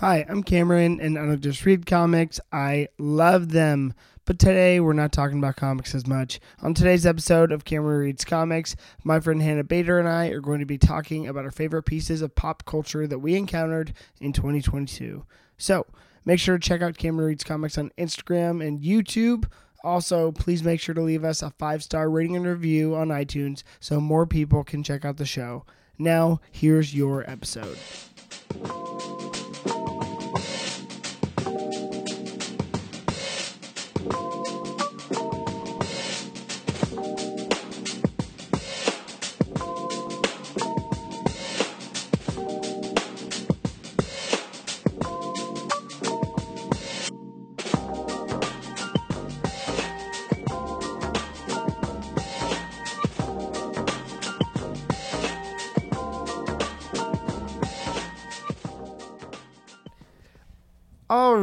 Hi, I'm Cameron, and I don't just read comics. I love them. But today, we're not talking about comics as much. On today's episode of Cameron Reads Comics, my friend Hannah Bader and I are going to be talking about our favorite pieces of pop culture that we encountered in 2022. So, make sure to check out Cameron Reads Comics on Instagram and YouTube. Also, please make sure to leave us a five star rating and review on iTunes so more people can check out the show. Now, here's your episode.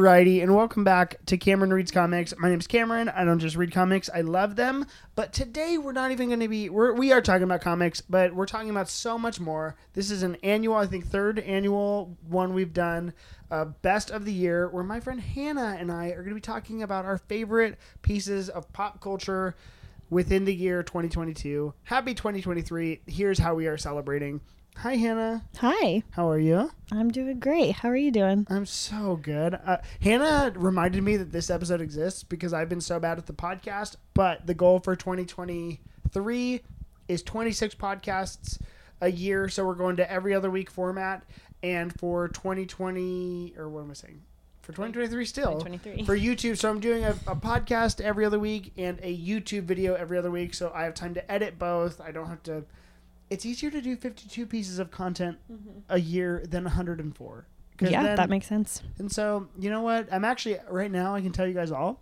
Alrighty, and welcome back to Cameron Reads Comics. My name is Cameron. I don't just read comics; I love them. But today we're not even going to be we're, we are talking about comics, but we're talking about so much more. This is an annual, I think, third annual one we've done, uh, best of the year, where my friend Hannah and I are going to be talking about our favorite pieces of pop culture within the year 2022. Happy 2023! Here's how we are celebrating. Hi, Hannah. Hi, How are you? I'm doing great. How are you doing? I'm so good. Uh, Hannah reminded me that this episode exists because I've been so bad at the podcast. But the goal for 2023 is 26 podcasts a year. So we're going to every other week format. And for 2020, or what am I saying? For 2023 still. 2023. For YouTube. So I'm doing a, a podcast every other week and a YouTube video every other week. So I have time to edit both. I don't have to. It's easier to do 52 pieces of content mm-hmm. a year than 104. 'Cause Yeah, then- that makes sense. and so, you know what? I'm actually right now. I can tell you guys all.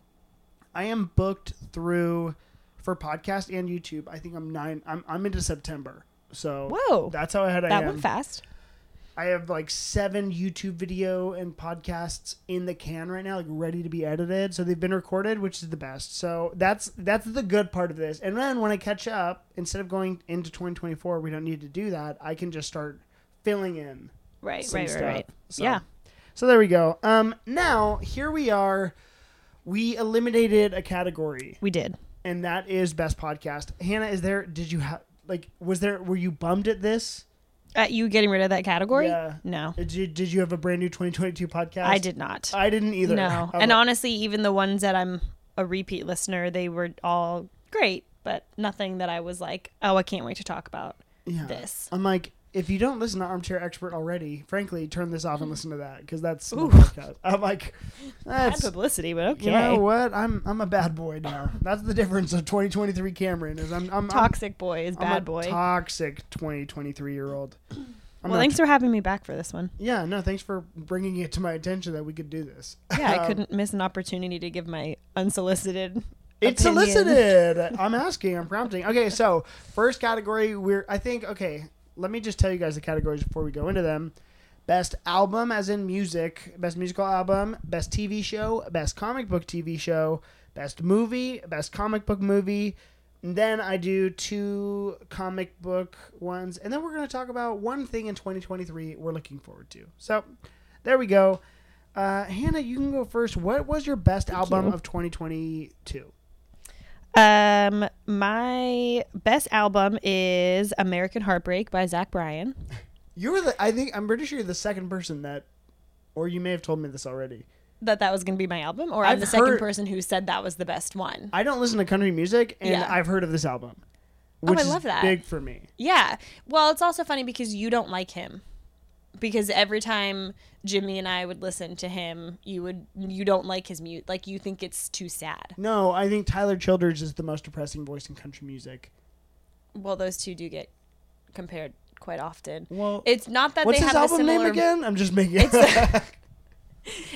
I am booked through for podcast and YouTube. I think I'm nine. I'm I'm into September. So Whoa, that's how ahead I that am. went fast. I have like seven YouTube video and podcasts in the can right now, like ready to be edited. So they've been recorded, which is the best. So that's that's the good part of this. And then when I catch up, instead of going into 2024, we don't need to do that. I can just start filling in Right, right, right, right. So, Yeah. So there we go. Um, now here we are. We eliminated a category, We did. and that is best podcast. Hannah, is there? Did you have like? Was there? Were you bummed at this? At you getting rid of that category? Yeah. No, Did you? Did you have a brand new 2022 podcast? I did not. I didn't either. No, and honestly, even the ones that I'm a repeat listener, they were all great, but nothing that I was like, oh, I can't wait to talk about yeah. this. I'm like, if you don't listen to Armchair Expert already, frankly, turn this off and listen to that because that's my Ooh. podcast. I'm like, Bad that's publicity, but okay. You know what? I'm I'm a bad boy now. That's the difference of 2023 Cameron is I'm I'm Toxic boy is I'm, I'm bad a boy. toxic 2023 year old. I'm well, thanks for having me back for this one. yeah, no, thanks for bringing it to my attention that we could do this. Yeah, I Um, couldn't miss an opportunity to give my unsolicited. It's opinion. solicited. I'm asking. I'm prompting. Okay, so first category, we're I think okay. Let me just tell you guys the categories before we go into them. Best album, as in music, best musical album, best TV show, best comic book TV show, best movie, best comic book movie. And then I do two comic book ones, and then we're going to talk about one thing in 2023 we're looking forward to. So, there we go. Uh, Hannah, you can go first. What was your best Thank album you. of 2022? Um, my best album is American Heartbreak by Zach Bryan. You were the. I think I'm pretty sure you're the second person that, or you may have told me this already. That that was going to be my album, or I'm I've the second heard- person who said that was the best one. I don't listen to country music, and Yeah. I've heard of this album, Oh, which I is love that. big for me. Yeah. Well, it's also funny because you don't like him. Because every time Jimmy and I would listen to him, you would you don't like his mute. Like you think it's too sad. No, I think Tyler Childers is the most depressing voice in country music. Well, those two do get compared quite often. Well, It's not that what's they his have a album similar name again? I'm just making.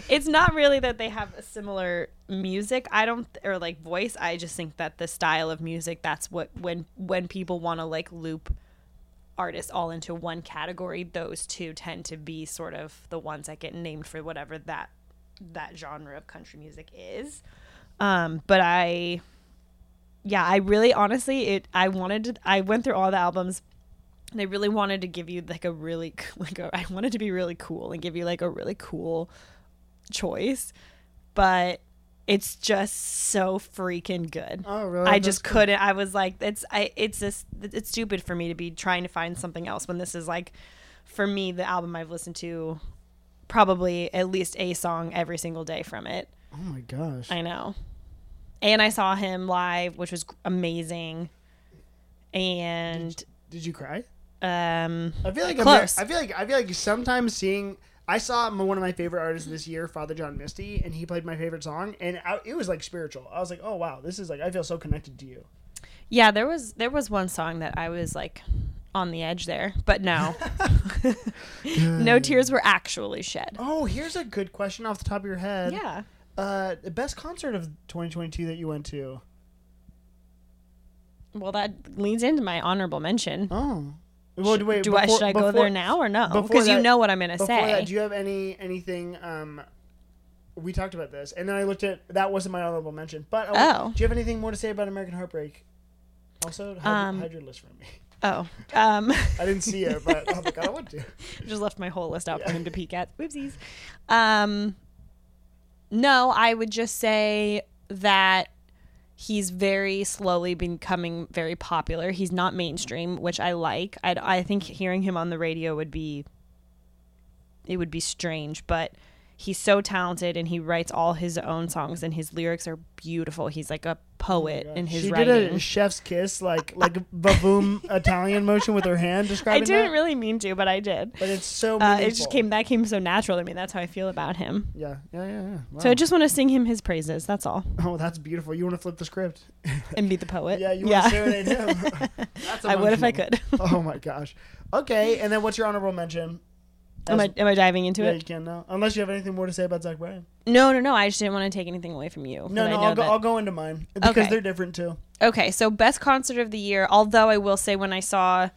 it's not really that they have a similar music i don't or like voice i just think that the style of music that's what when when people want to like loop artists all into one category those two tend to be sort of the ones that get named for whatever that that genre of country music is. Um but i yeah i really honestly it i wanted to i went through all the albums they really wanted to give you like a really like a, I wanted to be really cool and give you like a really cool choice, but it's just so freaking good. Oh, really? I That's just cool. couldn't. I was like, it's I. It's just it's stupid for me to be trying to find something else when this is like, for me, the album I've listened to, probably at least a song every single day from it. Oh my gosh. I know. And I saw him live, which was amazing. And Did you cry? um, I feel like Close. I feel like I feel like sometimes seeing. I saw one of my favorite artists this year, Father John Misty, and he played my favorite song, and I, it was like spiritual. I was like, oh wow, this is like I feel so connected to you. yeah, there was there was one song that I was like on the edge there, but no, no tears were actually shed. Oh, here's a good question off the top of your head. Yeah. Uh, the best concert of 2022 that you went to? Well, that leads into my honorable mention. Oh. Well, wait, do I should I go there now or no? Because you know what I'm gonna Before say. that, do you have any anything? Um, we talked about this, and then I looked at that wasn't my honorable mention. But I- Oh. do you have anything more to say about American Heartbreak? Also, hide, Um, hide your list from me. oh, um, I didn't see it, but I was like, I want to. just left my whole list out for him to peek at. Whoopsies. Um, no, I would just say that he's very slowly becoming very popular. He's not mainstream, which I like. I, I think hearing him on the radio would be it would be strange, but he's so talented and he writes all his own songs and his lyrics are beautiful. He's like a poet in his Oh she writing. did a chef's kiss, like like a baboom Italian motion with her hand describing I didn't that. really mean to, but I did. but it's so Uh, it just came that came so natural to me. That's how I feel about him. Yeah, yeah, yeah. yeah. So I just want to sing him his praises. That's all, oh, that's beautiful. You want to flip the script? and be the poet. Yeah, you want to serenade him. that's I would if I could. Oh my gosh. Okay, and then what's your honorable mention? Am I am I diving into it? yeah, it? you can now. Unless you have anything more to say about Zach Bryan. No, no, no. I just didn't want to take anything away from you. No, I no, know I'll go. that- I'll go into mine because Okay. they're different too. Okay, so best concert of the year. Although I will say, when I saw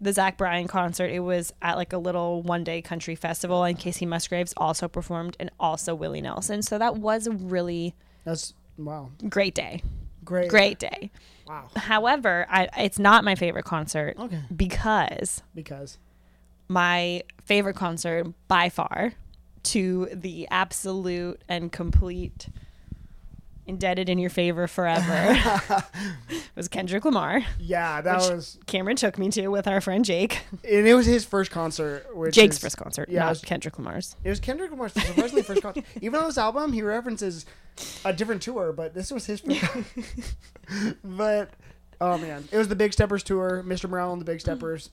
the Zach Bryan concert, it was at like a little one day country festival, and Kacey Musgraves also performed, and also Willie Nelson. So that was a really That's wow, great day. great, Great day. Wow. However, I, it's not my favorite concert Okay, because because my favorite concert by far to the absolute and complete indebted in your favor forever was Kendrick Lamar. yeah, that was Cameron took me to with our friend Jake. and it was his first concert. Jake's is- first concert, yeah, was- Kendrick Lamar's. It was Kendrick Lamar's surprisingly first concert. Even on this album, he references a different tour, but this was his first. but oh man, it was the Big Steppers tour. Mr. Morale and the Big Steppers,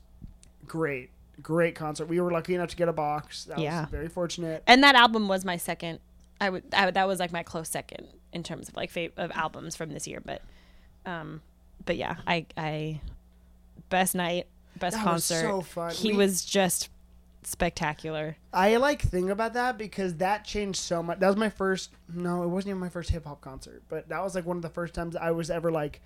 great, great concert. We were lucky enough to get a box. That Yeah. was very fortunate. And that album was my second. I would, I would that was like my close second in terms of like fav- of albums from this year. But, um, but yeah, I, I, best night, best That was concert. so fun. He We- was just spectacular. I like think about that because that changed so much. That was my first. No, it wasn't even my first hip hop concert, but that was like one of the first times I was ever like,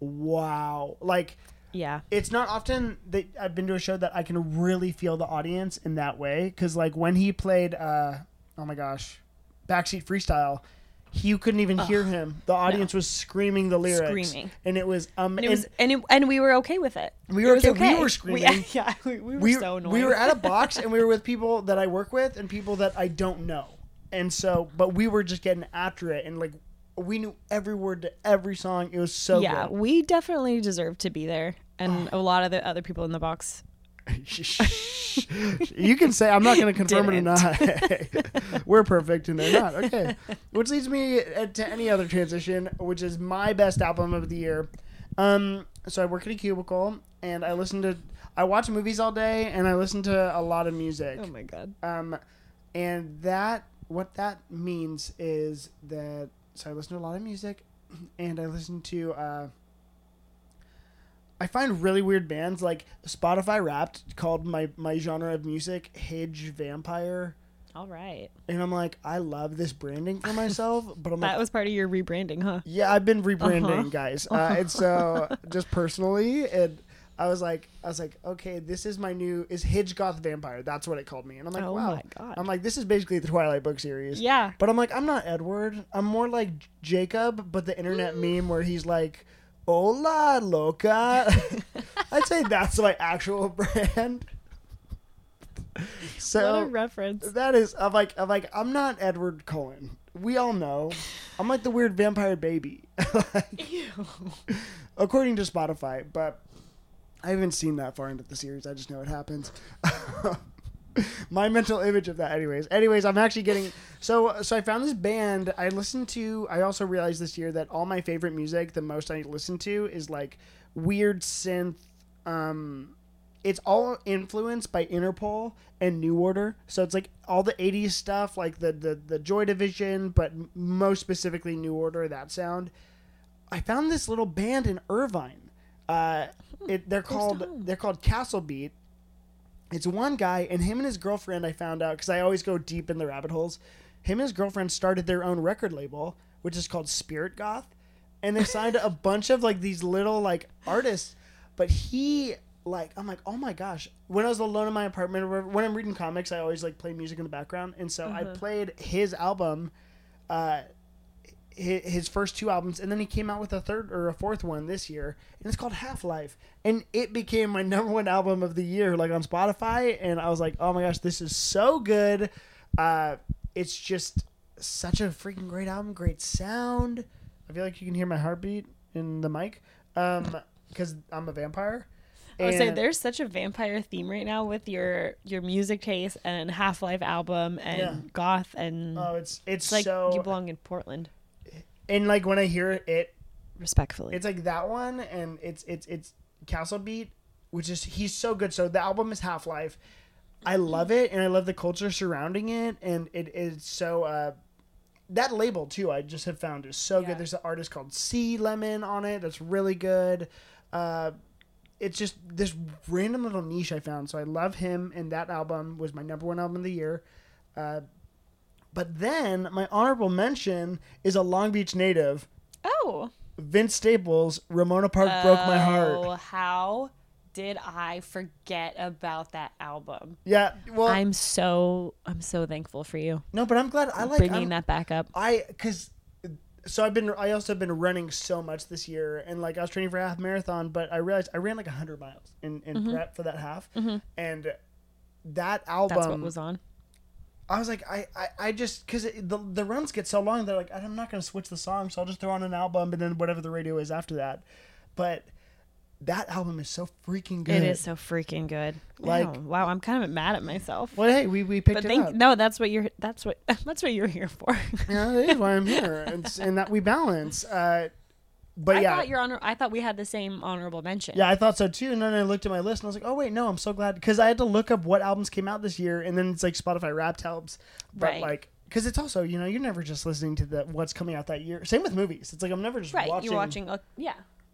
wow, like. Yeah. it's not often that I've been to a show that I can really feel the audience in that way. Because like when he played, uh, oh my gosh, backseat freestyle, you couldn't even hear him. The audience was screaming the lyrics, Screaming. and it was um, And it was, and, it, and we were okay with it. We were was okay. We were screaming. yeah, we, we were we, so annoyed. we were at a box and we were with people that I work with and people that I don't know. And so, but we were just getting after it and like we knew every word to every song. It was so good. yeah, good. we definitely deserved to be there, and Oh. a lot of the other people in the box. you can say I'm not going to confirm it or Didn't. We're perfect and they're not. Okay, which leads me uh, to any other transition, which is my best album of the year. Um, so I work at a cubicle and I listen to, I watch movies all day and I listen to a lot of music. Oh my god. Um, and that what that means is that so I listen to a lot of music, and I listen to. Uh, I find really weird bands like Spotify Wrapped called my my genre of music Hidge Vampire, All right. and I'm like I love this branding for myself, but I'm like That was part of your rebranding, huh? yeah, I've been rebranding, Uh-huh. guys. Uh, and so, just personally, and I was like, I was like, okay, this is my new is Hidge Goth Vampire. That's what it called me, and I'm like, Oh wow. my God. I'm like, this is basically the Twilight book series. Yeah. But I'm like, I'm not Edward. I'm more like Jacob, but the internet meme where he's like, "Hola, loca." I'd say that's my actual brand. what a reference. that is I'm like I'm like I'm not Edward Cullen. We all know. I'm like the weird vampire baby. Ew. according to Spotify, but I haven't seen that far into the series. I just know it happens. My mental image of that, anyways. Anyways, I'm actually getting so so. I found this band. I listened to. I also realized this year that all my favorite music, the most I listen to, is like weird synth. Um, it's all influenced by Interpol and New Order. So it's like all the '80s stuff, like the the the Joy Division, but most specifically New Order. That sound. I found this little band in Irvine. Uh, it, they're called they're called Castle Beat. It's one guy, and him and his girlfriend. I found out because I always go deep in the rabbit holes. Him and his girlfriend started their own record label, which is called Spirit Goth, and they signed a bunch of like these little like artists. But he like I'm like oh my gosh. When I was alone in my apartment, or when I'm reading comics, I always like play music in the background, and so I played his album. Uh, his first two albums, and then he came out with a third or a fourth one this year, and it's called Half Life, and it became my number one album of the year, like on Spotify, and I was like, oh my gosh, this is so good. Uh, it's just such a freaking great album, great sound. I feel like you can hear my heartbeat in the mic, um, because I'm a vampire. I would say there's such a vampire theme right now with your your music taste and Half Life album and Yeah. goth and Oh, it's it's, it's like so you belong in Portland. And like when I hear it, Respectfully. It's like that one, and it's it's it's Castle Beat, which is he's so good. So the album is Half Life. I love it, and I love the culture surrounding it, and it is so. Uh, that label too, I just have found is so Yeah. good. There's an artist called C Lemon on it that's really good. Uh, it's just this random little niche I found. So I love him, and that album was my number one album of the year. Uh, but then my honorable mention is a Long Beach native oh. Vince Staples, Ramona Park broke my heart. Oh, how did I forget about that album? Yeah, well, I'm so I'm so thankful for you no, but I'm glad I like bringing I'm- that back up. I because so I've been I also have been running so much this year, and like I was training for a half marathon, but I realized I ran like hundred miles in in mm-hmm. prep for that half, mm-hmm. and that album That's what was on. I was like, I, I, I just because the the runs get so long, they're like, I'm not gonna switch the song, so I'll just throw on an album and then whatever the radio is after that. But that album is so freaking good. It is so freaking good. Like- wow, wow, I'm kind of mad at myself. Well, hey, we, we picked But it thank up. no, that's what you're that's what that's what you're here for. Yeah, that is why I'm here, and, and that we balance. Uh, but I yeah, thought your honor I thought we had the same honorable mention. yeah, I thought so too. And then I looked at my list and I was like, oh wait, no, I'm so glad because I had to look up what albums came out this year, and then it's like Spotify Wrapped helps, but Right. like. Because it's also, you know, you're never just listening to the what's coming out that year. Same with movies. It's like I'm never just Right, watching, you're watching a, yeah.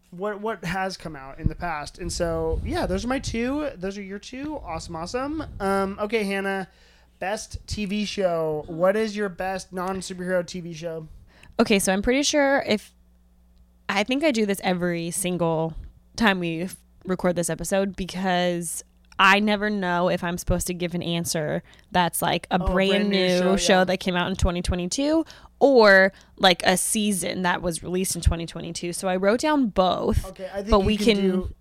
what what has come out in the past. And so, yeah, those are my two. Those are your two. Awesome, awesome. Um, okay, Hannah, best TV show. What is your best non superhero TV show? Okay, so I'm pretty sure if I think I do this every single time we f- record this episode because I never know if I'm supposed to give an answer that's like a Oh, brand, new, show, yeah. that came out in 2022 or like a season that was released in 2022. So I wrote down both. Okay, I think But we can, can- do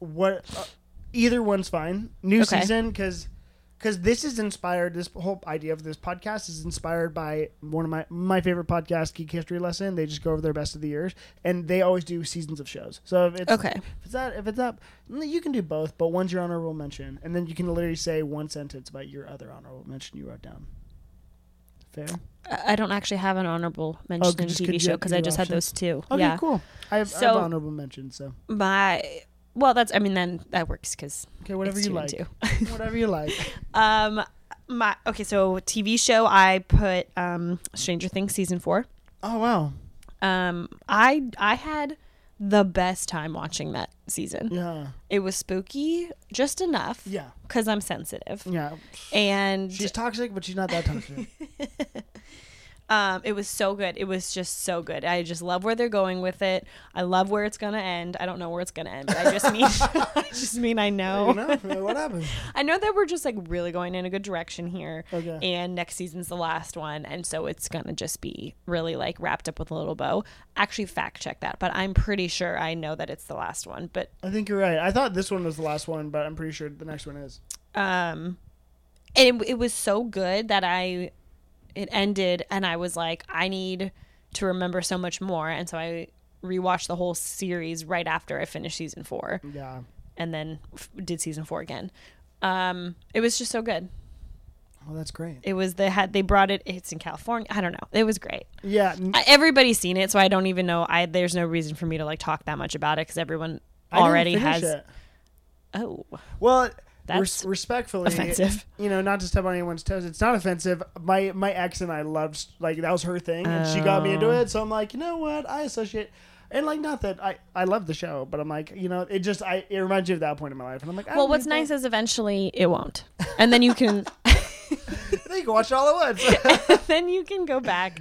what uh, either one's fine. New Okay. season because because this is inspired. This whole idea of this podcast is inspired by one of my my favorite podcast, Geek History Lesson. They just go over their best of the years, and they always do seasons of shows. So if it's Okay. if it's that if it's up, you can do both. But one's your honorable mention, and then you can literally say one sentence about your other honorable mention you wrote down. Fair. I don't actually have an honorable mention in just TV show because I just had those two. Okay, yeah. cool. I have, I have So- honorable mentions. So My well, that's I mean then that works because okay, whatever it's you like. whatever you like. Um, my okay, so TV show I put um Stranger Things season four. Oh wow. Um, I I had the best time watching that season. Yeah. It was spooky, just enough Yeah. because I'm sensitive, Yeah. and She's toxic, but she's not that toxic. Um, it was so good. It was just so good. I just love where they're going with it. I love where it's gonna end. I don't know where it's gonna end, but I just mean, I just mean I know. You know what happens? I know that we're just like really going in a good direction here. Okay. And next season's the last one, and so it's gonna just be really like wrapped up with a little bow. Actually, fact check that, but I'm pretty sure I know that it's the last one. But I think you're right. I thought this one was the last one, but I'm pretty sure the next one is. um, and it, it was so good that I, it ended, and I was like, I need to remember so much more, and so I rewatched the whole series right after I finished season four, Yeah. and then f- did season four again. Um, it was just so good. Well, that's great. It was they had they brought it. It's in California. I don't know. It was great. Yeah. I, everybody's seen it, so I don't even know. I there's no reason for me to like talk that much about it because everyone I already has. it. Oh, Well, That's res- respectfully, offensive. You know, not to step on anyone's toes. It's not offensive. My my ex and I loved like that was her thing, and she got me into Oh. it. So I'm like, you know what? I associate. And like, not that I, I love the show, but I'm like, you know, it just I it reminds you of that point in my life, and I'm like, I well, don't what's nice that. is eventually it won't, and then you can then you can watch it all at once. then you can go back.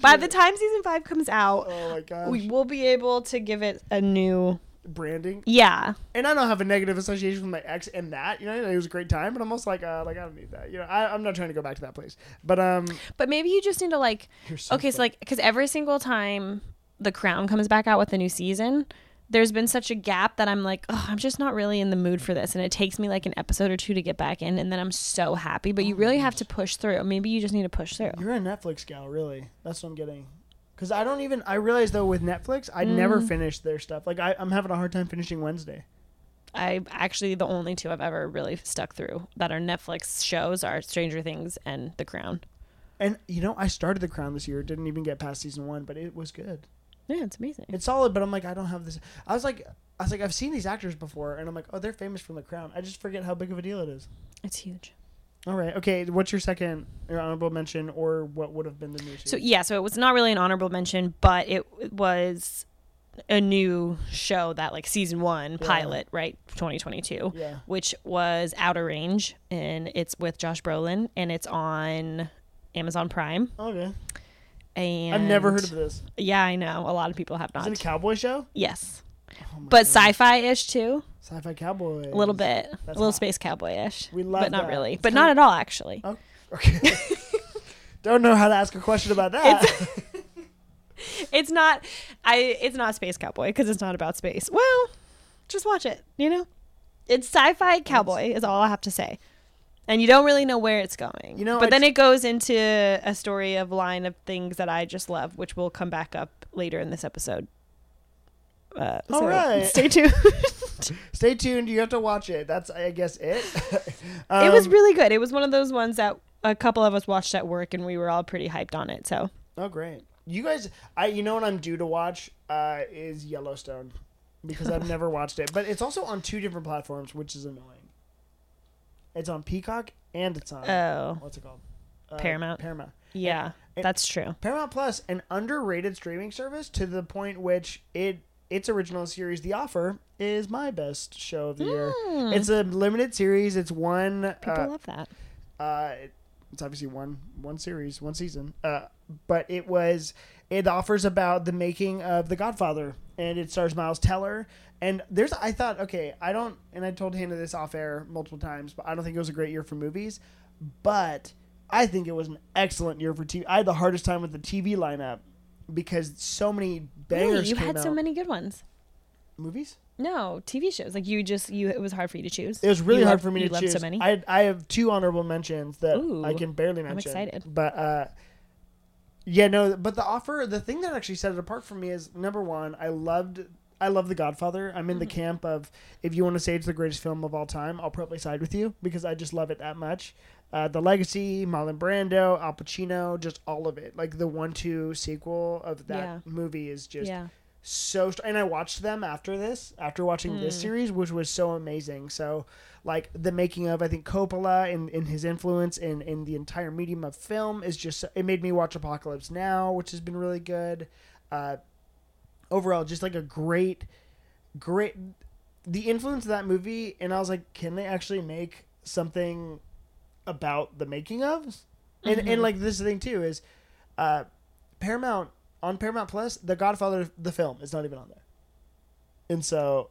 By the time season five comes out, oh my gosh, we will be able to give it a new. Branding. Yeah, And I don't have a negative association with my ex and that. You know, it was a great time, but I'm also like, uh, like I don't need that. You know, I, I'm not trying to go back to that place. But um, but maybe you just need to like so okay, so like because every single time the Crown comes back out with a new season, there's been such a gap that I'm like, oh, I'm just not really in the mood for this, and it takes me like an episode or two to get back in, and then I'm so happy. But you really have to push through. Maybe you just need to push through. You're a Netflix gal, really. That's what I'm getting. Because I don't even. I realize though with Netflix, I never Mm. finish their stuff. Like I, I'm having a hard time finishing Wednesday. I actually the only two I've ever really stuck through that are Netflix shows are Stranger Things and The Crown. And you know, I started The Crown this year. Didn't even get past season one, but it was good. Yeah, it's amazing. It's solid, but I'm like, I don't have this. I was like, I was like, I've seen these actors before, and I'm like, oh, they're famous from The Crown. I just forget how big of a deal it is. It's huge. All right, okay. What's your second or honorable mention, or what would have been the new series? So yeah, so it was not really an honorable mention, but it, it was a new show that like season one Yeah. pilot, right, 2022, yeah. which was Outer Range, and it's with Josh Brolin, and it's on Amazon Prime. Okay. And I've never heard of this. Yeah, I know a lot of people have not. Is it a cowboy show? yes, Oh but sci-fi ish too, sci-fi cowboy. a little bit, a little hot. space cowboy ish. We love but not that. really, It's but not at all actually. Oh, okay. Don't know how to ask a question about that. It's not. I. It's not space cowboy because it's not about space. Well, just watch it. You know, it's sci-fi cowboy is all I have to say. And you don't really know where it's going. You know, but I then tr- it goes into a story of line of things that I just love, which will come back up later in this episode. Uh, All so right. Stay tuned. Stay tuned. You have to watch it. That's, I guess, it. it was Um, really good. It was one of those ones that a couple of us watched at work, and we were all pretty hyped on it. So Oh, great. You guys, I you know what I'm due to watch uh, is Yellowstone because I've never watched it, but it's also on two different platforms, which is annoying. It's on Peacock and it's on Oh. what's it called? Uh, Paramount. Paramount. yeah, and- that's true. Paramount Plus, an underrated streaming service to the point which it its original series, The Offer, is my best show of the year. Hmm. It's a limited series. It's one. People uh, love that. uh, it- it's obviously one one series, one season. Uh, but it was it offers about the making of The Godfather, and it stars Miles Teller. And there's I thought okay, I don't, and I told Hannah this off air multiple times, but I don't think it was a great year for movies, but I think it was an excellent year for TV. I had the hardest time with the TV lineup because so many bangers Really? You came had out. so many good ones. movies. No, TV shows. Like you just you it was hard for you to choose. It was really You hard love- for me you to loved choose. so many. I I have two honorable mentions that Ooh, I can barely mention. I'm excited. But uh, yeah, no. But the offer, the thing that actually set it apart for me is number one. I loved. I love The Godfather. I'm in the Mm-hmm. camp of if you want to say it's the greatest film of all time, I'll probably side with you because I just love it that much. Uh, the Legacy, Marlon Brando, Al Pacino, just all of it. Like the one-two sequel of that Yeah. movie is just yeah. so st- and I watched them after this, after watching this Mm. series, which was so amazing. So, like the making of, I think Coppola and, and his influence in in the entire medium of film is just it made me watch Apocalypse Now, which has been really good. Uh, overall, just like a great, great the influence of that movie, and I was like, can they actually make something about the making of? And Mhm. and like this thing too is Uh, Paramount on Paramount Plus, The Godfather the film is not even on there, and so,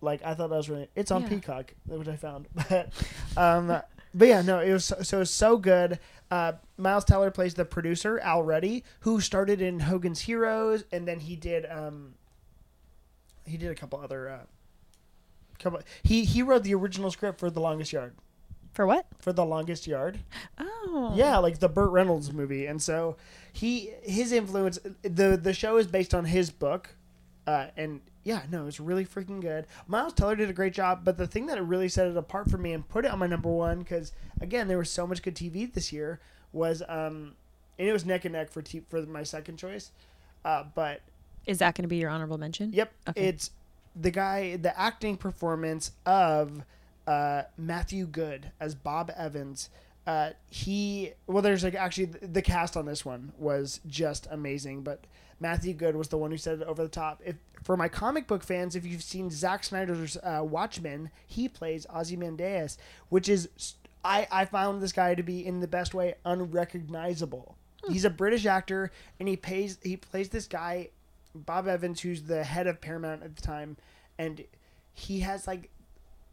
like, I thought that was really. It's on Yeah. Peacock, which I found, but, um, but yeah, no, it was so, so it was so good. Uh, Miles Teller plays the producer Al Ruddy, who started in Hogan's Heroes, and then he did um, he did a couple other. Uh, couple, he he wrote the original script for The Longest Yard. For what? For The Longest Yard. Oh. Yeah, like the Burt Reynolds movie, and so he his influence. the The show is based on his book, uh, and yeah, no, it's really freaking good. Miles Teller did a great job, but the thing that really set it apart for me and put it on my number one, because again, there was so much good TV this year, was um, and it was neck and neck for t- for my second choice, uh, but Is that going to be your honorable mention? Yep. Okay. It's the guy, the acting performance of uh, Matthew Goode as Bob Evans. Uh, he well, there's like actually the, the cast on this one was just amazing, but Matthew Goode was the one who said it over the top. If for my comic book fans, if you've seen Zack Snyder's uh, Watchmen, he plays Ozymandias, which is I I found this guy to be in the best way unrecognizable. He's a British actor, and he pays he plays this guy Bob Evans, who's the head of Paramount at the time, and he has like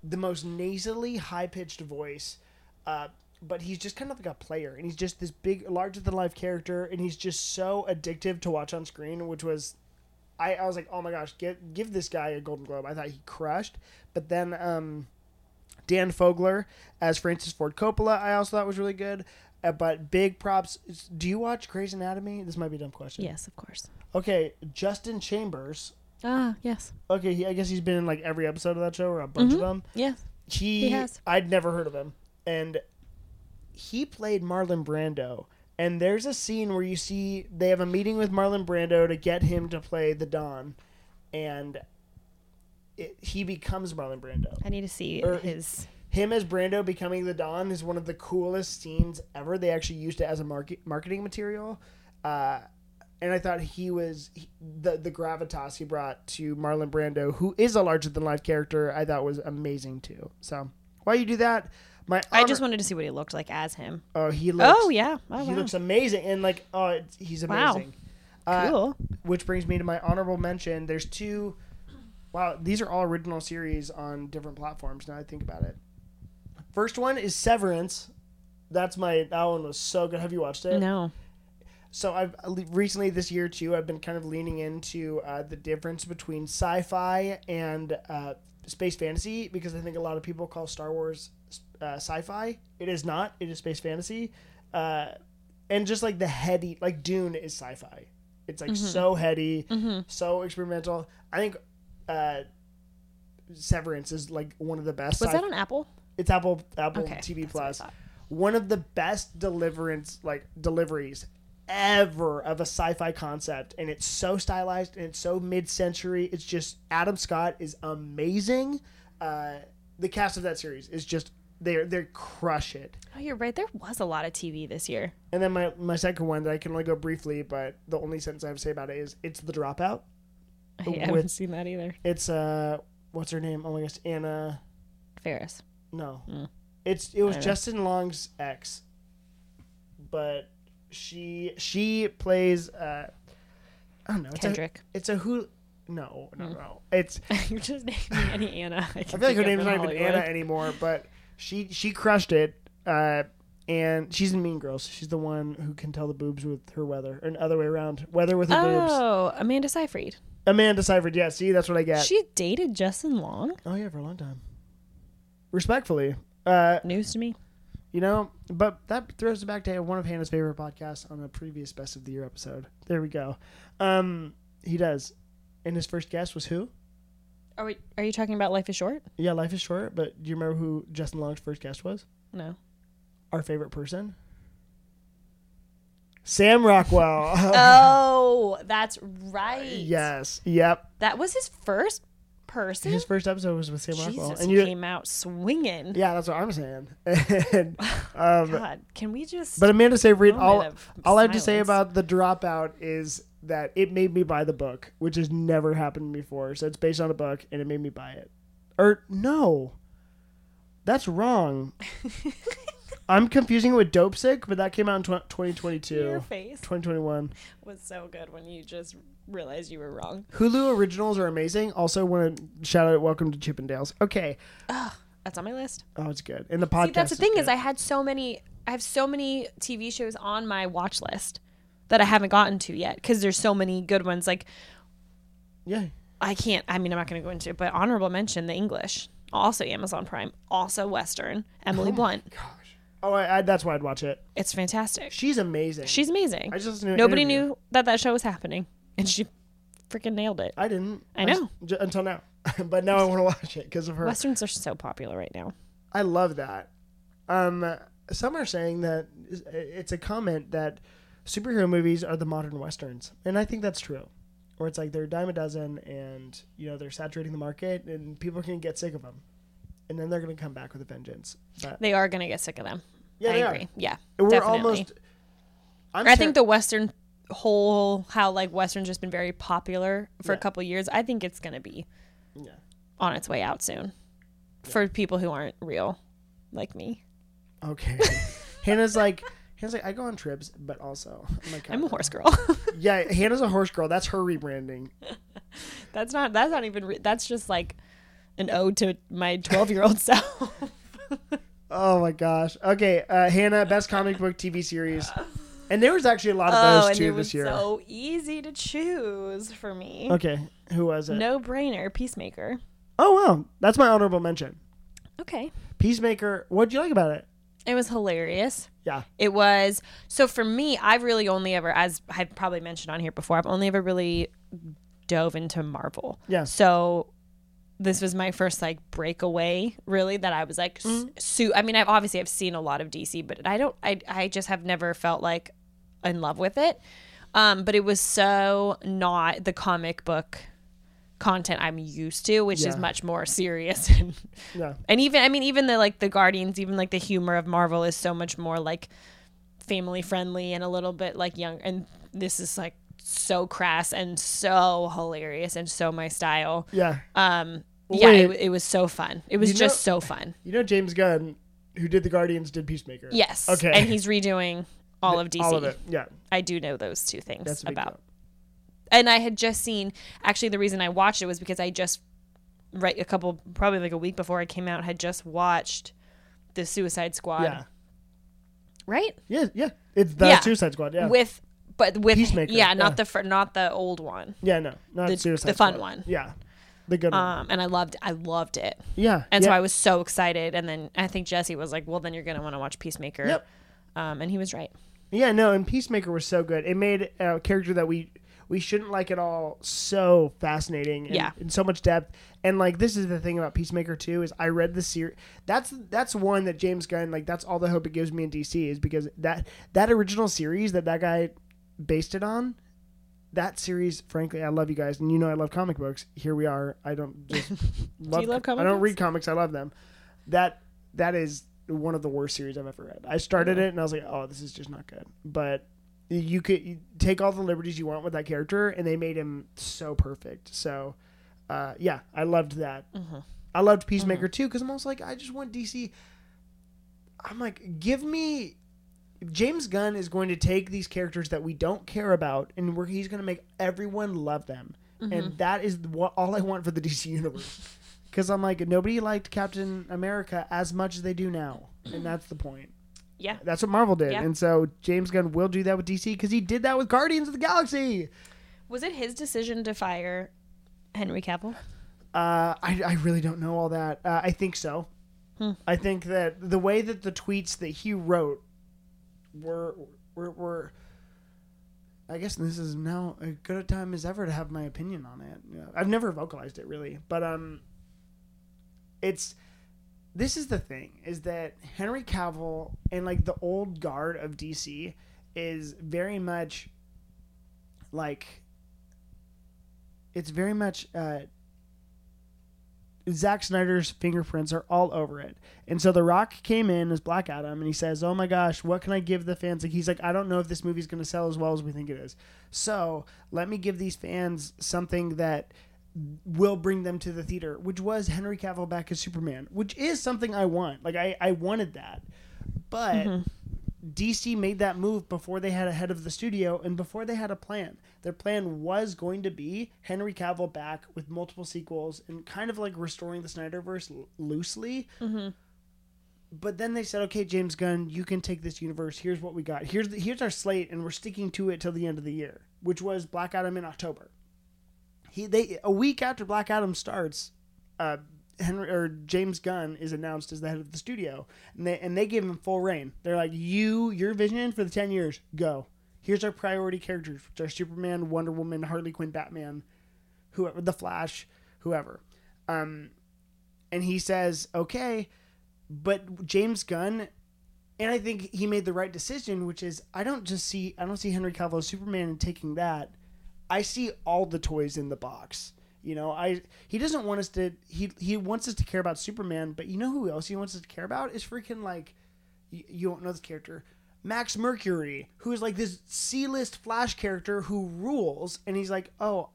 the most nasally, high pitched voice. Uh, but he's just kind of like a player, and he's just this big, larger than life character, and he's just so addictive to watch on screen. Which was, I, I was like, oh my gosh, get give this guy a Golden Globe. I thought he crushed. But then um, Dan Fogler as Francis Ford Coppola, I also thought was really good. Uh, but big props. Do you watch Grey's Anatomy? This might be a dumb question. Yes, of course. Okay, Justin Chambers. Ah, yes. Okay, he, I guess he's been in like every episode of that show or a bunch of Mhm. them. Yes. He, He has. I'd never heard of him, and he played Marlon Brando. And there's a scene where you see they have a meeting with Marlon Brando to get him to play the Don, and it, he becomes Marlon Brando. I need to see Or- his. Him as Brando becoming the Don is one of the coolest scenes ever. They actually used it as a market, marketing material. Uh, and I thought he was he, the the gravitas he brought to Marlon Brando, who is a larger than life character. I thought was amazing too. So why you do that? My I just wanted to see what he looked like as him. oh he looks oh yeah. Oh he wow. looks amazing and like oh it's, he's Wow. amazing. Uh, cool. which brings me to my honorable mention. There's two. Wow, these are all original series on different platforms. Now I think about it. First one is Severance. That's my that one was so good. Have you watched it? no. So I've recently this year too. I've been kind of leaning into uh, the difference between sci-fi and uh, space fantasy because I think a lot of people call Star Wars uh, sci-fi. It is not. It is space fantasy, uh, and just like the heady, like Dune is sci-fi. It's like so heady, so experimental. I think uh, Severance is like one of the best. Was sci- that on Apple? it's Apple Apple Okay, TV that's what I Plus. One of the best deliverance like deliveries ever of a sci-fi concept and it's so stylized and it's so mid-century. It's just Adam Scott is amazing. Uh the cast of that series is just they they crush it. Oh, you're right. There was a lot of TV this year. And then my my second one that I can only go briefly, but the only sentence I have to say about it is it's the dropout. I With- haven't seen that either. It's uh what's her name? Oh my gosh, Anna Faris. No. Mm. It's it was don't know. Justin Long's ex. But she she plays uh I don't know. It's a, Kendrick. it's a who no, no, Mm. no. It's you're just naming any Anna. I, I feel like her name's not even Anna anymore, but she she crushed it. Uh and she's in Mean Girls. She's the one who can tell the boobs with her weather, and other way around. Weather with her boobs. Oh, Amanda Seyfried. Amanda Seyfried. Yeah, see, that's what I get. She dated Justin Long. oh yeah, for a long time. Respectfully, uh, News to me. You know, but that throws it back to one of Hannah's favorite podcasts on the previous Best of the Year episode. There we go. Um, he does. And his first guest was who? Are we? Are you talking about Life is Short? Yeah, Life is Short, but do you remember who Justin Long's first guest was? No. Our favorite person? Sam Rockwell. oh, that's right. yes. Yep. That was his first person. His first episode was with Sam Rockwell. And he you came out swinging. Yeah, that's what I'm saying. and, um, God, can we just? But Amanda Seyfried, all, all I have to say about the dropout is that it made me buy the book, which has never happened before. So it's based on a book, and it made me buy it. Or no, that's wrong. I'm confusing it with Dopesick, but that came out in tw- 2022. Your face 2021. was so good when you just realized you were wrong. Hulu originals are amazing. Also, want to shout out Welcome to Chippendales. Okay. That's on my list. Oh, it's good. And the podcast. See, that's the thing is, good. I had so many. I have so many TV shows on my watch list that I haven't gotten to yet because there's so many good ones. Like yeah. I can't. I mean, I'm not going to go into it, but honorable mention: The English, also Amazon Prime, also Western. Emily oh Blunt. Gosh. Oh, I, I, that's why I'd watch it. It's fantastic. She's amazing. She's amazing. I just listened to an Nobody interview. knew that that show was happening, and she freaking nailed it. I didn't. I know. j- until now, but now I want to watch it because of her. Westerns are so popular right now. I love that. Um, some are saying that it's a comment that superhero movies are the modern westerns, and I think that's true. Or it's like they're a dime a dozen, and you know they're saturating the market, and people can get sick of them, and then they're gonna come back with a vengeance. But They are going to get sick of them. yeah, I they agree. are. Yeah, We're definitely. almost. I'm I sure- think the Western whole how like Western's just been very popular for Yeah. a couple years. I think it's gonna be Yeah. on its way out soon for people who aren't real like me. Okay. Hannah's like. Hannah's like, I go on trips, but also oh I'm, like, I'm a horse girl. Yeah, Hannah's a horse girl. That's her rebranding. that's not. That's not even. Re- that's just like an ode to my 12 year old self. Oh my gosh. Okay, uh, Hannah, best comic book TV series, and there was actually a lot of oh, those and too it was this year. so easy to choose for me. Okay, who was it? No brainer. Peacemaker. Oh wow, that's my honorable mention. Okay. Peacemaker. What'd you like about it? It was hilarious. Yeah. It was so for me. I've really only ever, as I've probably mentioned on here before, I've only ever really dove into Marvel. Yeah. So this was my first like breakaway, really. That I was like, Mm-hmm. I mean, I've obviously I've seen a lot of DC, but I don't. I I just have never felt like in love with it. Um, but it was so not the comic book content I'm used to, which is much more serious and Yeah. and even I mean even the like the Guardians, even like the humor of Marvel is so much more like family friendly and a little bit like young and this is like so crass and so hilarious and so my style. Yeah. Um yeah, it, it was so fun. It was You just know- so fun. You know James Gunn, who did the Guardians, did Peacemaker. Yes. Okay. And he's redoing all of DC. All of it. Yeah. I do know those two things about. deal. And I had just seen actually the reason I watched it was because I just right a couple probably like a week before it came out had just watched the Suicide Squad. Yeah. Right? Yeah. Yeah. It's the Yeah. Suicide Squad. Yeah. With but with Peacemaker, yeah, yeah. not the fir- not the old one. yeah. No. Not the- Suicide the fun Squad. one. Yeah. The good one. Um and I loved I loved it. Yeah. And yeah. so I was so excited and then I think Jesse was like, "Well, then you're going to want to watch Peacemaker." Yep. Um and he was right. Yeah, no, and Peacemaker was so good. It made a character that we we shouldn't like at all so fascinating and, Yeah. and so much depth. And like this is the thing about Peacemaker too is I read the series. That's that's one that James Gunn like that's all the hope it gives me in DC is because that that original series that that guy based it on. That series, frankly, I love you guys, and you know I love comic books. Here we are. I don't just love. love comic I don't books? read comics. I love them. That that is one of the worst series I've ever read. I started it and I was like, oh, this is just not good. But you could you take all the liberties you want with that character, and they made him so perfect. So, uh, yeah, I loved that. Mm-hmm. I loved Peacemaker too because I'm also like, I just want DC. I'm like, give me. James Gunn is going to take these characters that we don't care about, and where he's going to make everyone love them, Mm-hmm. and that is what all I want for the DC universe. Because I'm like, nobody liked Captain America as much as they do now, and that's the point. Yeah. That's what Marvel did, Yeah. and so James Gunn will do that with DC because he did that with Guardians of the Galaxy. Was it his decision to fire Henry Cavill? Uh, I, I really don't know all that. Uh, I think so. Hmm. I think that the way that the tweets that he wrote were were were. I guess this is now as good a time as ever to have my opinion on it. Yeah, I've never vocalized it really, but um, it's this is the thing is that Henry Cavill and like the old guard of DC is very much like it's very much uh, Zack Snyder's fingerprints are all over it. And so The Rock came in as Black Adam and he says, Oh my gosh, what can I give the fans? Like, he's like, I don't know if this movie's going to sell as well as we think it is. So let me give these fans something that will bring them to the theater, which was Henry Cavill back as Superman, which is something I want. Like, I, I wanted that. But Mm-hmm. DC made that move before they had a head of the studio and before they had a plan. Their plan was going to be Henry Cavill back with multiple sequels and kind of like restoring the Snyderverse l- loosely. Mm-hmm. But then they said, "Okay, James Gunn, you can take this universe. Here's what we got. Here's the, here's our slate, and we're sticking to it till the end of the year, which was Black Adam in October." He they a week after Black Adam starts, uh, Henry or James Gunn is announced as the head of the studio, and they and they give him full reign. They're like, "You, your vision for the ten years, go. Here's our priority characters, which are Superman, Wonder Woman, Harley Quinn, Batman, whoever, the Flash, whoever." Um, and he says, "Okay." But James Gunn, and I think he made the right decision, which is I don't just see I don't see Henry Cavill Superman and taking that. I see all the toys in the box. You know, I he doesn't want us to he he wants us to care about Superman, but you know who else he wants us to care about is freaking like you, you don't know this character. Max Mercury, who is like this C-list Flash character who rules, and he's like, "Oh,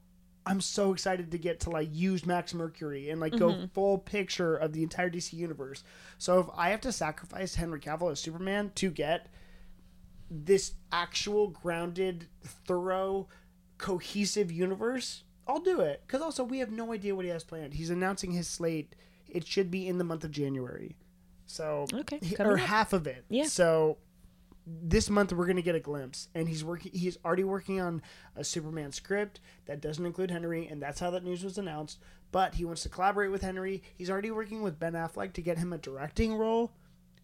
I'm so excited to get to like use Max Mercury and like go mm-hmm. full picture of the entire DC universe. So if I have to sacrifice Henry Cavill as Superman to get this actual grounded, thorough, cohesive universe, I'll do it. Because also we have no idea what he has planned. He's announcing his slate. It should be in the month of January. So Okay, he- or up. half of it. Yeah. So this month we're gonna get a glimpse, and he's working. He's already working on a Superman script that doesn't include Henry, and that's how that news was announced. But he wants to collaborate with Henry. He's already working with Ben Affleck to get him a directing role.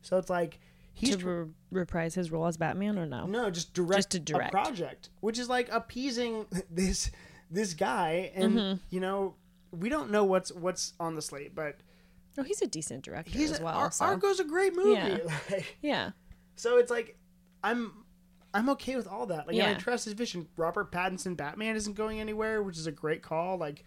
So it's like he's to re- reprise his role as Batman or no? no, just direct, Just to direct. a project, which is like appeasing this this guy, and Mm-hmm. you know we don't know what's what's on the slate, but Oh, he's a decent director he's as well. Ar- so. Argo's a great movie. Yeah. Like, yeah. so it's like I'm I'm okay with all that. Like and I trust his vision. Robert Pattinson Batman isn't going anywhere, which is a great call. Like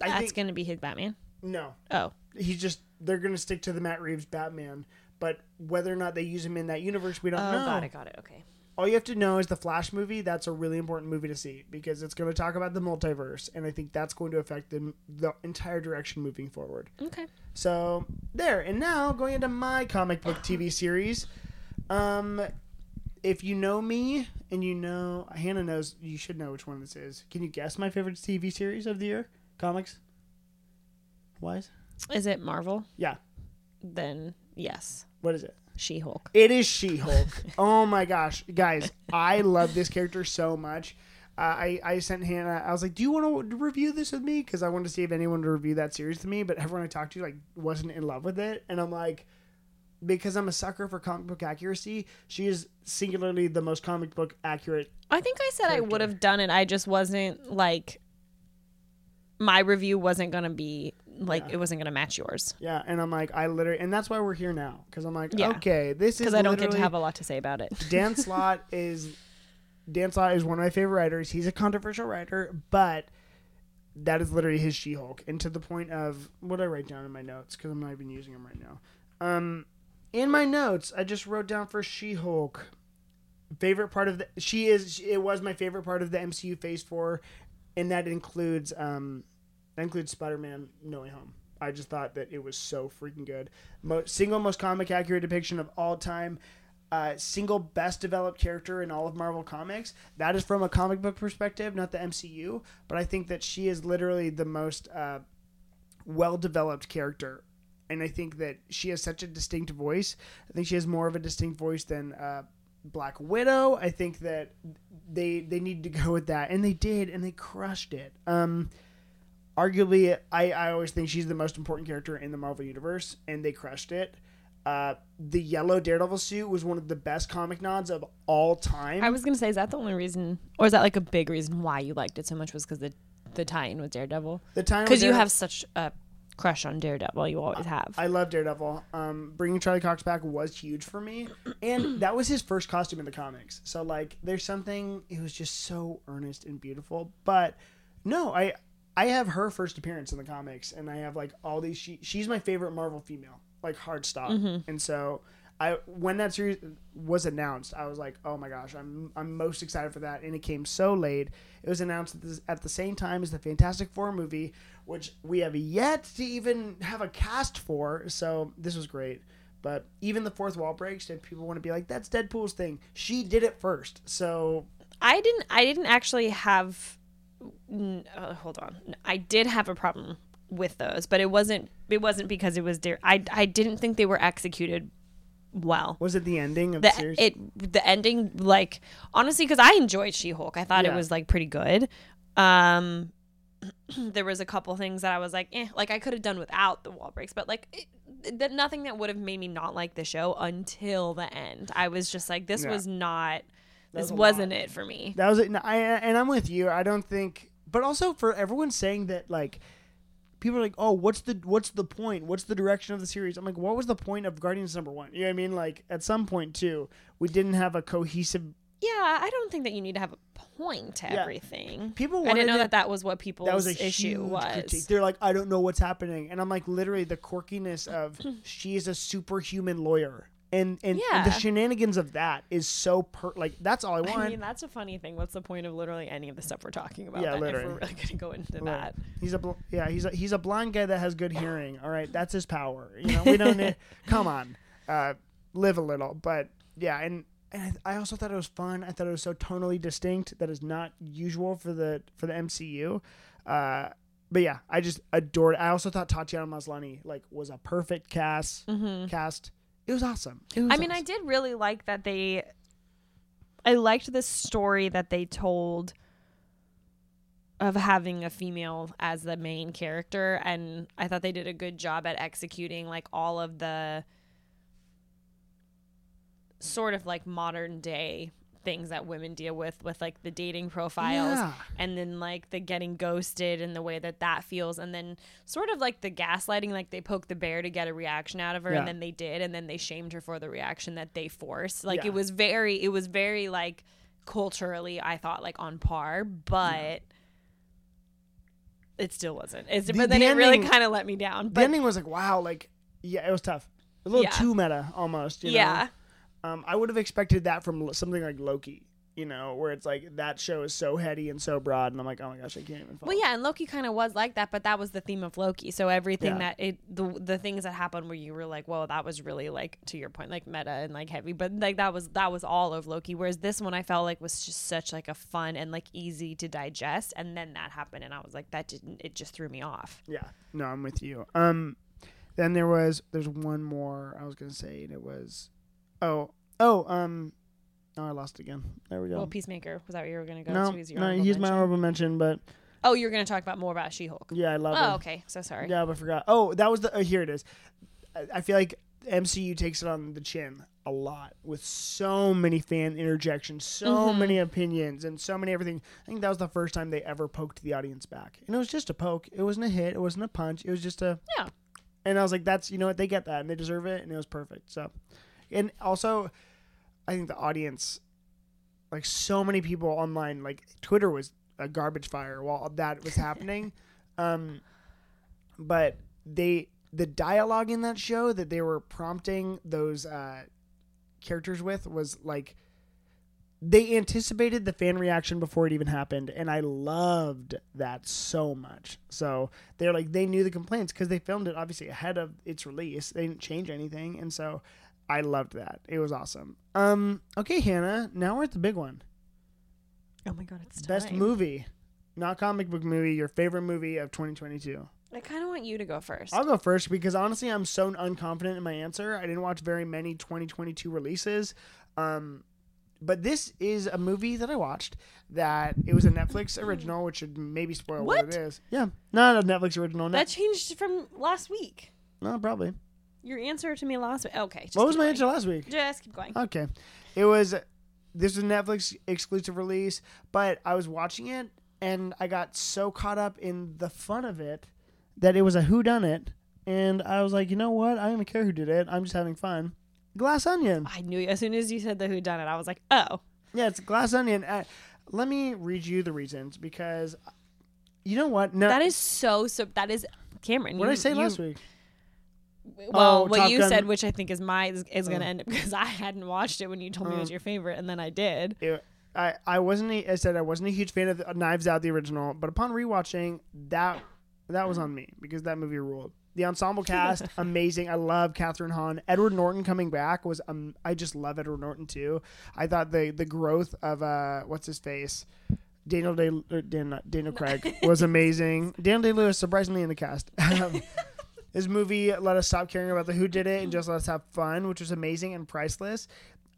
I That's think going to be his Batman. no, Oh, he's just they're gonna stick to the Matt Reeves Batman. But whether or not they use him in that universe, we don't oh, know. got it, got it. Okay. all you have to know is the Flash movie. That's a really important movie to see because it's going to talk about the multiverse, and I think that's going to affect the, the entire direction moving forward. Okay. So there, and now going into my comic book TV series. Um, if you know me and you know Hannah knows, you should know which one this is. Can you guess my favorite TV series of the year? Comics. Wise. Is it Marvel? Yeah. Then yes, What is it? She Hulk. It is She Hulk. oh my gosh, guys, I love this character so much. Uh, I I sent Hannah. I was like, "Do you want to review this with me?" Because I wanted to see if anyone would review that series to me. But everyone I talked to like wasn't in love with it, and I'm like, because I'm a sucker for comic book accuracy. She is singularly the most comic book accurate. I think I said I would have done it. I just wasn't like my review wasn't gonna be like Yeah. it wasn't gonna match yours Yeah, and I'm like, I literally, and that's why we're here now. Because I'm like, Yeah. okay, this is because I don't get to have a lot to say about it. Dan Slott is Dan Slott is one of my favorite writers. He's a controversial writer, but that is literally his She-Hulk, and to the point of what I write down in my notes because I'm not even using them right now. Um, in my notes, I just wrote down for She-Hulk. Favorite part of the she is it was my favorite part of the MCU Phase Four, and that includes um that includes Spider-Man No Way Home. I just thought that it was so freaking good. Mo- single most comic accurate depiction of all time. Uh, single best developed character in all of Marvel Comics. That is from a comic book perspective, not the MCU. But I think that she is literally the most uh, well developed character. And I think that she has such a distinct voice. I think she has more of a distinct voice than uh, Black Widow. I think that they they need to go with that, and they did, and they crushed it. Um, arguably, I, I always think she's the most important character in the Marvel universe, and they crushed it. Uh, the yellow Daredevil suit was one of the best comic nods of all time. I was gonna say, is that the only reason, or is that like a big reason why you liked it so much? Was because the the tie-in with Daredevil? the time Because you have such a crush on Daredevil, you always have. I love Daredevil. Um, bringing Charlie Cox back was huge for me, and that was his first costume in the comics. So like, there's something. It was just so earnest and beautiful. But no, I I have her first appearance in the comics, and I have like all these. She, she's my favorite Marvel female, like hard stop. And so I when that series was announced, I was like, oh my gosh, I'm I'm most excited for that, and it came so late. It was announced at the, at the same time as the Fantastic Four movie, which we have yet to even have a cast for. So this was great. But even the fourth wall breaks, and people want to be like, "That's Deadpool's thing." She did it first, so I didn't. I didn't actually have. Uh, hold on. I did have a problem with those, but it wasn't. It wasn't because it was. Dear. I. I didn't think they were executed well. was it the ending of the, The series? it the ending like honestly because I enjoyed She Hulk. I thought Yeah. it was like pretty good. Um, there was a couple things that I was like, eh, like I could have done without the wall breaks, but like. It, that nothing that would have made me not like the show until the end. I was just like, this Yeah. was not, was this wasn't it for me. That was it. And I and I'm with you. I don't think, but also for everyone saying that, like, people are like, "Oh, what's the what's the point? What's the direction of the series?" I'm like, "What was the point of Guardians number one?" You know what I mean? Like, at some point too, we didn't have a cohesive. Yeah, I don't think that you need to have a point to Yeah. everything. People I didn't know that that was what people's That was a issue huge was. critique. They're like, "I don't know what's happening," and I'm like, literally, the quirkiness of she is a superhuman lawyer. And, and, and the shenanigans of that is so per like that's all I want. I mean, that's a funny thing. What's the point of literally any of the stuff we're talking about? Yeah, then, literally. If we're really going to go into Right. that. He's a bl- yeah. He's a he's a blind guy that has good hearing. All right, that's his power. You know, we don't need. Come on, uh, live a little. But yeah, and and I I also thought it was fun. I thought it was so tonally distinct that is not usual for the for the MCU. Uh, but yeah, I just adored. It. I also thought Tatiana Maslany like was a perfect cast. Cast. It was awesome. It was. I mean, I did really like that they. I liked the story that they told of having a female as the main character, and I thought they did a good job at executing like all of the sort of like modern day things that women deal with with like the dating profiles Yeah. and then like the getting ghosted and the way that that feels and then sort of like the gaslighting like they poked the bear to get a reaction out of her Yeah. and then they did and then they shamed her for the reaction that they forced like Yeah. it was very it was very like culturally i thought like on par but it still wasn't it's, The- but then the it really kind of let me down But the ending was like wow, like yeah, it was tough. A little Yeah. too meta almost. You know? Um, I would have expected that from something like Loki, you know, where it's like that show is so heady and so broad, and I'm like, oh my gosh, I can't even. Follow. Well, yeah, and Loki kind of was like that, but that was the theme of Loki. So everything Yeah. that it the the things that happened where you were like, "Whoa, that was really like to your point, like meta and like heavy," but like that was that was all of Loki. Whereas this one, I felt like was just such like a fun and like easy to digest, and then that happened, and I was like, that didn't. It just threw me off. Yeah, no, I'm with you. Um, then there was there's one more I was gonna say, and it was, oh, oh, um, oh, I lost again. There we go. Well, Peacemaker was that what you were gonna go no, to? As your no, honorable he's my mention? honorable mention, but Oh, you're gonna talk about more about She-Hulk. yeah, I love Oh, him. okay. So sorry. Yeah, but I forgot. Oh, that was the. Uh, here it is. I, I feel like MCU takes it on the chin a lot with so many fan interjections, so Mhm. many opinions, and so many everything. I think that was the first time they ever poked the audience back, and it was just a poke. It wasn't a hit. It wasn't a punch. It was just a. Yeah. And I was like, "That's you know what they get that, and they deserve it, and it was perfect." So, and also, I think the audience, like so many people online, like Twitter was a garbage fire while that was happening. um, but they the dialogue in that show that they were prompting those uh, characters with was like they anticipated the fan reaction before it even happened and i loved that so much so they're like they knew the complaints because they filmed it obviously ahead of its release they didn't change anything and so i loved that it was awesome um okay hannah now we're at the big one Oh my god, it's best time. movie not comic book movie your favorite movie of 2022 I kind of want you to go 1st I'll go first because honestly, I'm so unconfident in my answer. I didn't watch very many 2022 releases. Um, but this is a movie that I watched that it was a Netflix original, which should maybe spoil what, What? it is. Yeah, not a Netflix original. that changed from last week. no, probably. Your answer to me last week. Okay. What was my answer last week? Just keep going. Okay, it was this was a Netflix exclusive release, but I was watching it and I got so caught up in the fun of it that it was a who done it, and I was like, you know what? I don't even care who did it. I'm just having fun. Glass Onion. I knew as soon as you said the who done it, I was like, oh, Yeah, it's Glass Onion. Uh, let me read you the reasons because you know what? No, that is so so. That is Cameron. what did I say you- last week? Well, Oh, what Top you Gun. said, which I think is my is, is going to end up because I hadn't watched it when you told me it was Oh. your favorite, and then I did. It, I I wasn't. a- I said I wasn't a huge fan of the, Knives Out the original, but upon rewatching that, that was on me because that movie ruled. The ensemble cast, amazing. I love Kathryn Hahn. Edward Norton coming back was um. I just love Edward Norton too. I thought the the growth of uh what's his face. Daniel Day er, Dan, Daniel Craig was amazing. Daniel Day Lewis surprisingly in the cast. Um, his movie let us stop caring about the who did it and just let us have fun, which was amazing and priceless.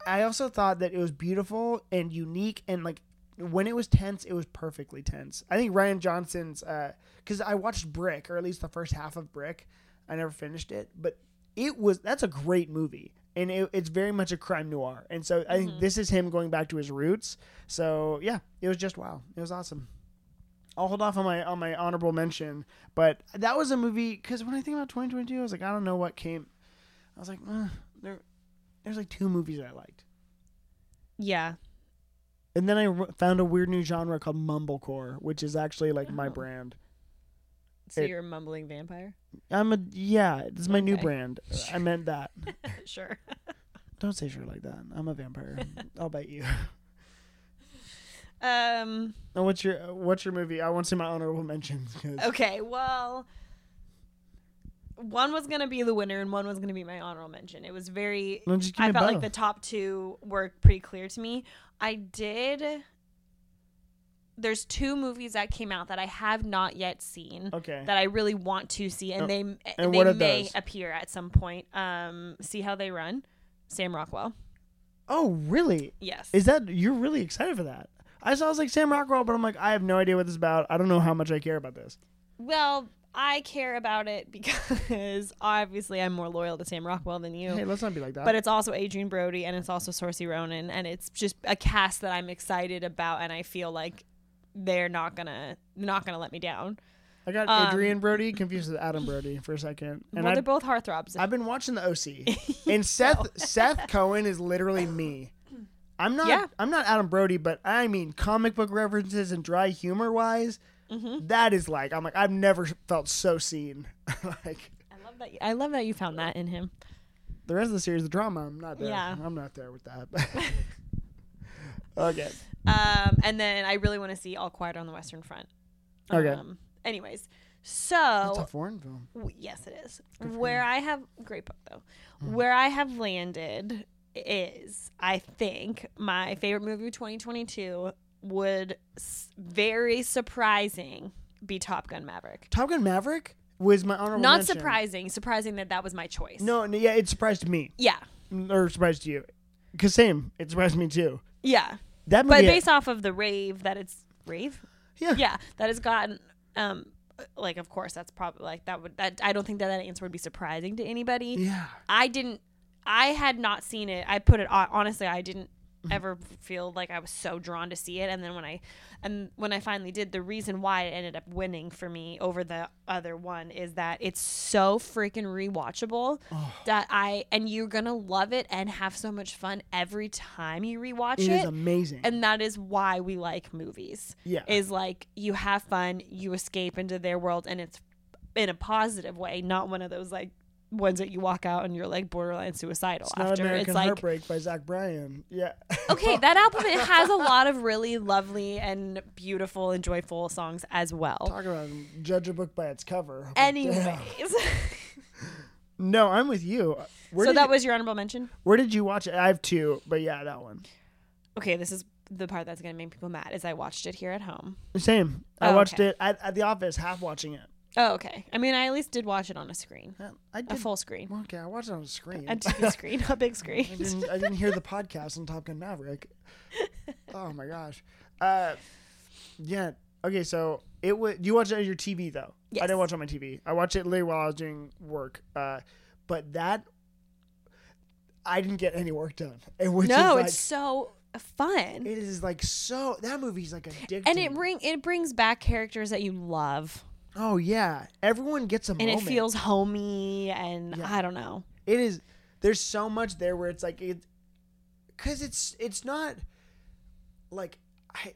I also thought that it was beautiful and unique and like when it was tense, it was perfectly tense. I think Rian Johnson's uh, because I watched Brick or at least the first half of Brick. I never finished it, but it was that's a great movie and it, it's very much a crime noir. And so I think mm-hmm. this is him going back to his roots. So yeah, it was just wow. It was awesome. I'll hold off on my on my honorable mention, but that was a movie because when I think about 2022, I was like, I don't know what came. I was like, uh, there, there's like two movies I liked, Yeah. and then I r- found a weird new genre called mumblecore, which is actually like my Oh. brand. So It- you're a mumbling vampire? I'm a yeah, it's my new Okay. brand. I meant that. sure. Don't say shit like that. I'm a vampire. I'll bite you. Um. And what's your what's your movie? I want to see my honorable mentions. 'cause- Okay. Well, one was gonna be the winner, and one was gonna be my honorable mention. It was very. No, just give I felt like the top two were pretty clear to me. I did. There's two movies that came out that I have not yet seen Okay. that I really want to see, and Oh, they and they may those? appear at some point. Um, see how they run. Sam Rockwell. oh, really? Yes. Is that you're really excited for that? I saw I was like Sam Rockwell, but I'm like I have no idea what this is about. I don't know how much I care about this. Well, I care about it because obviously I'm more loyal to Sam Rockwell than you. Hey, let's not be like that. but it's also Adrien Brody and it's also Saoirse Ronan and it's just a cast that I'm excited about and I feel like they're not gonna not gonna let me down. I got um, Adrien Brody confused with Adam Brody for a second, and well, they're both heartthrobs. I've been watching the OC, and Seth Seth Cohen is literally me. I'm not Yeah. I'm not Adam Brody, but I mean comic book references and dry humor wise, Mm-hmm. that is like I'm like I've never felt so seen. like I love that. You, I love that you found that in him. the rest of the series, the drama, I'm not there. Yeah. I'm not there with that. okay. Um, and then I really want to see All Quiet on the Western Front. Okay. Um, anyways, That's so a foreign film. W- yes, it is. Where. I have great book though. Mm. Where I have landed is I think my favorite movie of 2022 would s- very surprising be Top Gun Maverick. Top Gun Maverick was my honorable Not mention. surprising, surprising that that was my choice. No, no, yeah, it surprised me Yeah. or surprised you. Cause same, it surprised me too. Yeah. That movie, But based off of the rave that it's rave? yeah, Yeah, that has gotten um like of course that's probably like that would that I don't think that that answer would be surprising to anybody. yeah. I didn't. I had not seen it. I put it hon- honestly. I didn't mm-hmm. ever feel like I was so drawn to see it. And then when I and when I finally did, the reason why it ended up winning for me over the other one is that it's so freaking rewatchable that I and you're gonna love it and have so much fun every time you rewatch It it. is amazing. and that is why we like movies. Yeah. Is like you have fun, you escape into their world and it's in a positive way, not one of those like ones that you walk out and you're like borderline suicidal it's not after. American it's like Heartbreak by Zach Bryan. Yeah. okay, that album it has a lot of really lovely and beautiful and joyful songs as well. Talk about judge a book by its cover. Anyways. No, I'm with you. Uh, where so that you, was your honorable mention. where did you watch it? I have two, but yeah, that one. Okay, this is the part that's gonna make people mad. Is I watched it here at home. Same. I Oh, watched okay. it at, at the office, half watching it. Oh, okay. I mean, I at least did watch it on a screen, Yeah, I a did. full screen, well, okay, I watched it on a screen. a TV screen, a big screen. I didn't. I didn't hear the podcast on Top Gun Maverick. Oh my gosh. Uh, yeah. Okay, so it was. You watched it on your TV though. I Yes. didn't watch it on my TV. I watched it literally while I was doing work. Uh, but that I didn't get any work done. It was no, like, it's so fun. it is like so. That movie's like addicting. and it bring it brings back characters that you love, oh yeah, everyone gets a and moment. it feels homey, and Yeah. I don't know. it is there's so much there where it's like it because it's it's not like i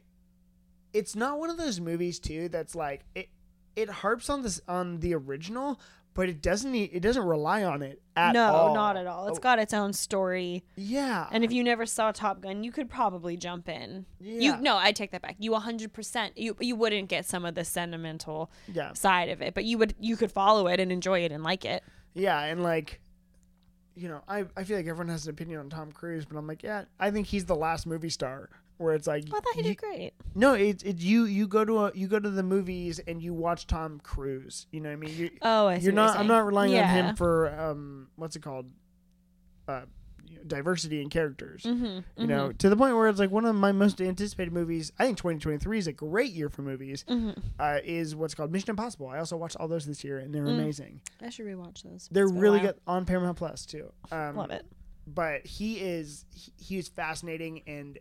it's not one of those movies too that's like it it harps on this on the original but it doesn't need, it doesn't rely on it at all. no, all. not at all. It's Oh, got its own story. yeah. And if you never saw Top Gun, you could probably jump in. Yeah. You no, I take that back. You 100% you you wouldn't get some of the sentimental yeah. side of it, but you would you could follow it and enjoy it and like it. Yeah, and like, you know, I I feel like everyone has an opinion on Tom Cruise, but I'm like, yeah, I think he's the last movie star where it's like, Oh, I thought he you- did great. no, it's it's you you go to a you go to the movies and you watch Tom Cruise. You know what I mean? You, Oh, I see. you're not. I'm not relying on him for um what's it called, uh, you know, diversity in characters. Mhm, You know, to the point where it's like one of my most anticipated movies. I think 2023 is a great year for movies. mhm. Uh, is what's called Mission Impossible. I also watched all those this year, and they're Mm. amazing. I should rewatch those. They're It's been a really good on Paramount Plus too. Um, Love it. but he is he, he is fascinating and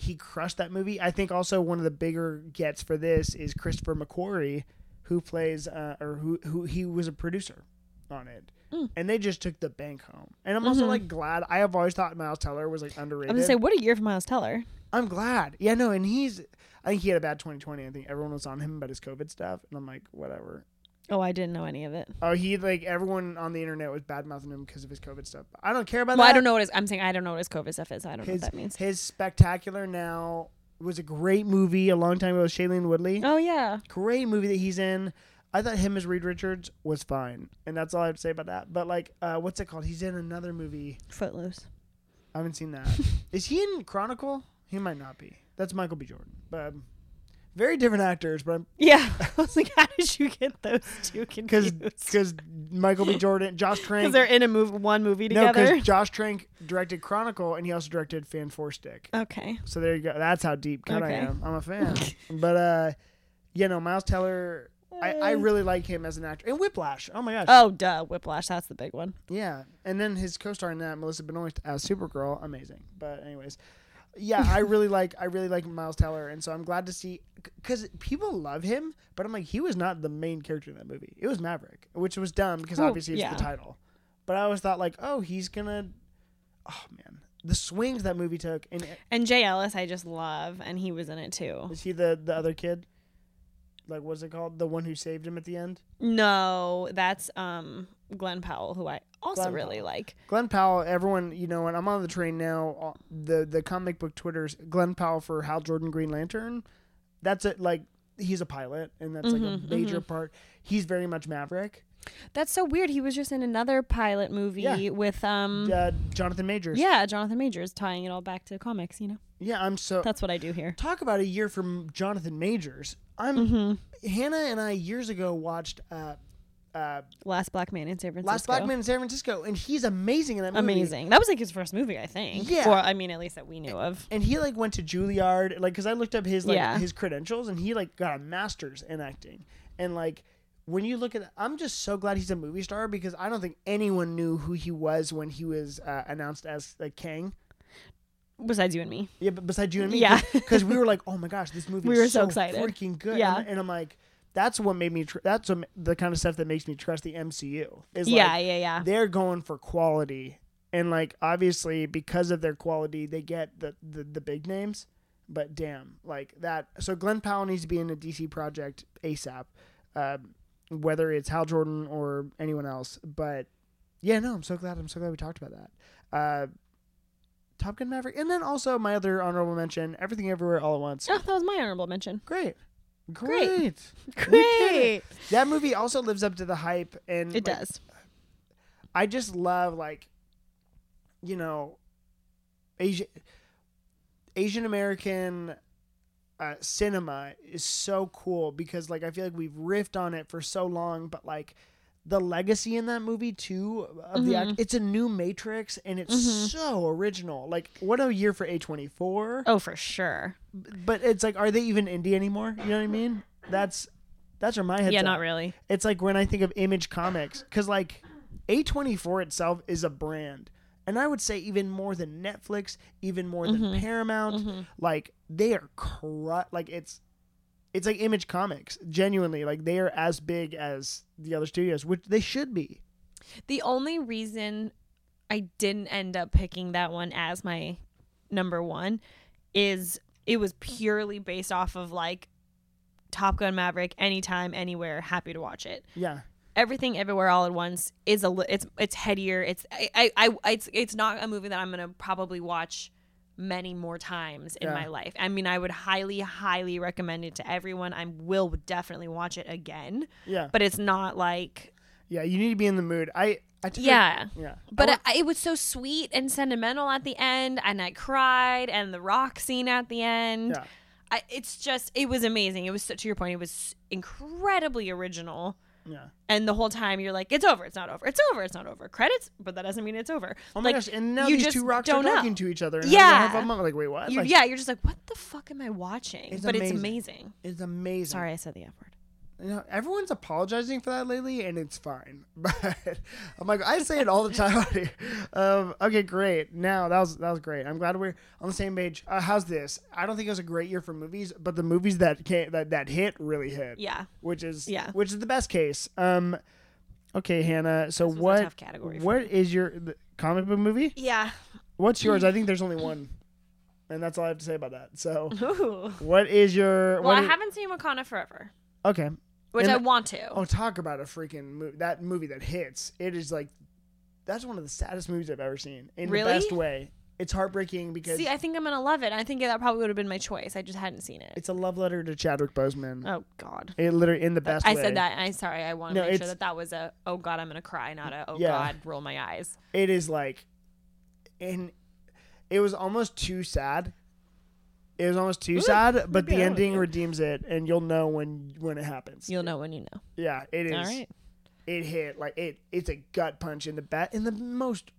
he crushed that movie. I think also one of the bigger gets for this is Christopher McQuarrie, who plays uh, or who who he was a producer on it. Mm. And they just took the bank home. And I'm also Mhm. like glad. I have always thought Miles Teller was like underrated. I'm gonna say, what a year for Miles Teller. I'm glad. Yeah, no, and he's I think he had a bad 2020. I think everyone was on him about his COVID stuff, and I'm like, whatever. Oh, I didn't know any of it. Oh, he like everyone on the internet was bad mouthing him because of his COVID stuff. I don't care about Well, that. I don't know what his. I'm saying I don't know what his COVID stuff is. I don't know what that means. his spectacular now was a great movie a long time ago with Shailene Woodley. Oh yeah. Great movie that he's in. I thought him as Reed Richards was fine, and that's all I have to say about that. But like, uh, what's it called? He's in another movie. Footloose. I haven't seen that. Is he in Chronicle? He might not be. That's Michael B. Jordan. But um, very different actors. But Yeah. I was like, how did you get those two because confused? because Michael B. Jordan, Josh Trank, Because they're in a movie, one movie together. no, because Josh Trank directed Chronicle, and he also directed Fan Four Stick. okay. So there you go. That's how deep cut Okay. I am. I'm a fan. but uh, you know, Miles Teller, I, I really like him as an actor. And Whiplash. Oh my gosh. Oh, duh. Whiplash. That's the big one. Yeah. And then his co-star in that, Melissa Benoist as Supergirl, amazing. But anyways, yeah, I really like I really like Miles Teller, and so I'm glad to see because people love him, but I'm like he was not the main character in that movie. It was Maverick, which was dumb because obviously it's yeah. the title. But I always thought like, oh, he's gonna. Oh man, the swings that movie took, and And Jay Ellis, I just love, and he was in it too. Is he the the other kid? Like what's it called? The one who saved him at the end? No, that's um Glen Powell, who I also Glen really Powell. like. Glen Powell. Everyone, you know, and I'm on the train now. uh, The the comic book Twitter's Glen Powell for Hal Jordan Green Lantern. That's it. Like he's a pilot, and that's like Mhm, a major part. He's very much Maverick. That's so weird. He was just in another pilot movie Yeah. with um Uh, Jonathan Majors. yeah, Jonathan Majors tying it all back to comics, you know. yeah. I'm so That's what I do here. talk about a year from Jonathan Majors. I'm Mm-hmm. Hannah and I years ago watched uh, uh, Last Black Man in San Francisco. Last Black Man in San Francisco, and he's amazing in that movie. Amazing. That was like his first movie, I think. Yeah. Or I mean, at least that we knew of. and he like went to Juilliard, like because I looked up his like Yeah. his credentials, and he like got a master's in acting. And like when you look at, I'm just so glad he's a movie star because I don't think anyone knew who he was when he was uh, announced as like Kang. Besides you and me. Yeah, but besides you and me, Yeah. because we were like, oh my gosh, this movie We is were so so excited. freaking good. Yeah. and, and I'm like, that's what made me. Tr- that's what, the kind of stuff that makes me trust the MCU. Is yeah, like, yeah, yeah. they're going for quality and like obviously because of their quality they get the the, the big names but damn like that so glen powell needs to be in a dc project asap uh, whether it's hal jordan or anyone else but yeah no i'm so glad i'm so glad we talked about that uh, top gun maverick and then also my other honorable mention everything everywhere all at once Oh, that was my honorable mention. great Great. great We did it. Great. that movie also lives up to the hype and It like, does. I just love like, you know, Asian Asian American uh, cinema is so cool because like I feel like we've riffed on it for so long, but like the legacy in that movie too of the act, it's a new Matrix and it's Mhm. so original. Like what a year for A twenty four. Oh, for sure. But it's like, are they even indie anymore? You know what I mean? That's that's where my head's yeah, at not really. it's like when I think of Image Comics, because like A24 itself is a brand. And I would say even more than Netflix, even more than Mhm. Paramount, Mhm. like they are cru- like it's it's like Image Comics, genuinely. Like they are as big as the other studios, which they should be. The only reason I didn't end up picking that one as my number one is it was purely based off of like Top Gun Maverick, anytime, anywhere, happy to watch it. Yeah. Everything Everywhere All at Once is a li- it's it's headier. It's I, I, I it's it's not a movie that I'm gonna probably watch many more times in Yeah. my life. I mean, I would highly, highly recommend it to everyone. I will definitely watch it again, Yeah. but it's not like yeah, you need to be in the mood. I I yeah. yeah. But I it, it was so sweet and sentimental at the end, and I cried, and the rock scene at the end. Yeah. I, it's just, it was amazing. It was to your point, it was incredibly original. Yeah. And the whole time you're like, it's over, it's not over, it's over, it's not over. Credits, but that doesn't mean it's over. Oh my like, gosh! And now you these just two rocks are know. talking to each other. And Yeah. having a moment. like wait, what? You, Like, yeah, you're just like, what the fuck am I watching? It's but it's amazing. amazing. it's amazing. Sorry, I said the F word. You know, everyone's apologizing for that lately, and it's fine. But I'm like, I say it all the time. um, okay, great. Now that was that was great. I'm glad we're on the same page. Uh, how's this? I don't think it was a great year for movies, but the movies that came, that that hit really hit. Yeah. which is Yeah. which is the best case. Um, okay, Hannah. So This was a what tough category what is your the comic book movie? Yeah. What's yours? I think there's only one, and that's all I have to say about that. So, Ooh. what is your? Well, I is- haven't seen Wakanda Forever, okay. Which And- I want to. Oh, talk about a freaking movie! That movie that hits. It is like, that's one of the saddest movies I've ever seen in Really? the best way. It's heartbreaking because See, I think I'm gonna love it. I think that probably would have been my choice. I just hadn't seen it. it's a love letter to Chadwick Boseman. Oh God. It literally in the best I way. said that. I sorry. I want to No, make sure that that was a oh God, I'm gonna cry, not a oh Yeah. God, roll my eyes. It is like, and it was almost too sad. It was almost too sad, but the maybe I don't ending redeems it, and you'll know when when it happens. You'll know when you know. Yeah, it is. All right. It hit like it. It's a gut punch in the bat in the most,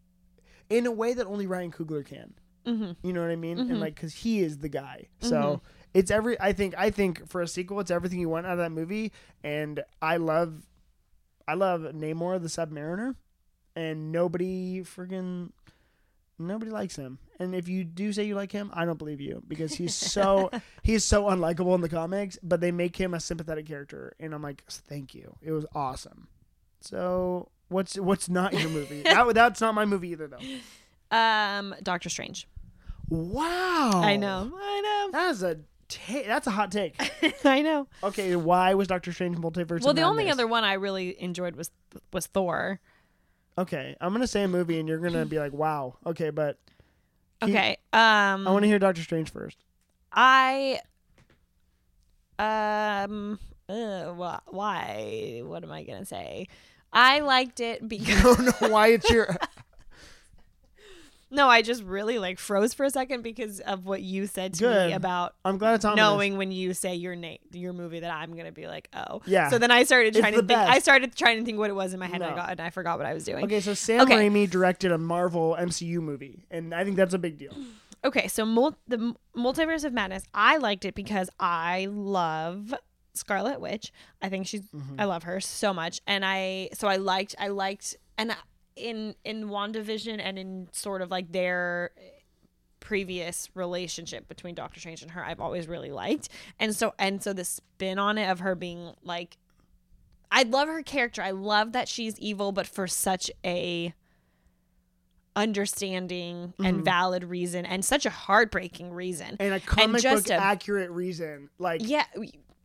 in a way that only Ryan Coogler can. Mm-hmm. You know what I mean? And like, cause he is the guy. So Mhm. it's every. I think. I think for a sequel, it's everything you want out of that movie. And I love, I love Namor the Submariner, and nobody friggin' nobody likes him. And if you do say you like him, I don't believe you because he's so he's so unlikable in the comics. But they make him a sympathetic character, and I'm like, thank you. It was awesome. So what's what's not your movie? that that's not my movie either, though. Um, Doctor Strange. Wow. I know. I know. That is a ta- that's a hot take. I know. Okay, why was Doctor Strange Multiverse? Well, the only other one I really enjoyed was was Thor. Okay, I'm gonna say a movie, and you're gonna be like, "Wow." Okay, but Okay. Um, I want to hear Doctor Strange first. I um uh, wh- why what am I gonna say? I liked it because I don't know why it's your. no, I just really like froze for a second because of what you said to Good. me about I'm glad it's on. knowing when you say your name, your movie, that I'm gonna be like, oh, Yeah. So then I started It's trying the to think. I started trying to think what it was in my head, and I No. got and I forgot what I was doing. Okay, so Sam Okay. Raimi directed a Marvel MCU movie, and I think that's a big deal. Okay, so mul- the M- Multiverse of Madness, I liked it because I love Scarlet Witch. I think she's mm-hmm. I love her so much and I so I liked I liked and in in WandaVision and in sort of like their previous relationship between Doctor Strange and her I've always really liked. And so and so the spin on it of her being like I love her character. I love that she's evil but for such a understanding and mm-hmm. valid reason and such a heartbreaking reason. And a comic just book a- accurate reason, like, Yeah,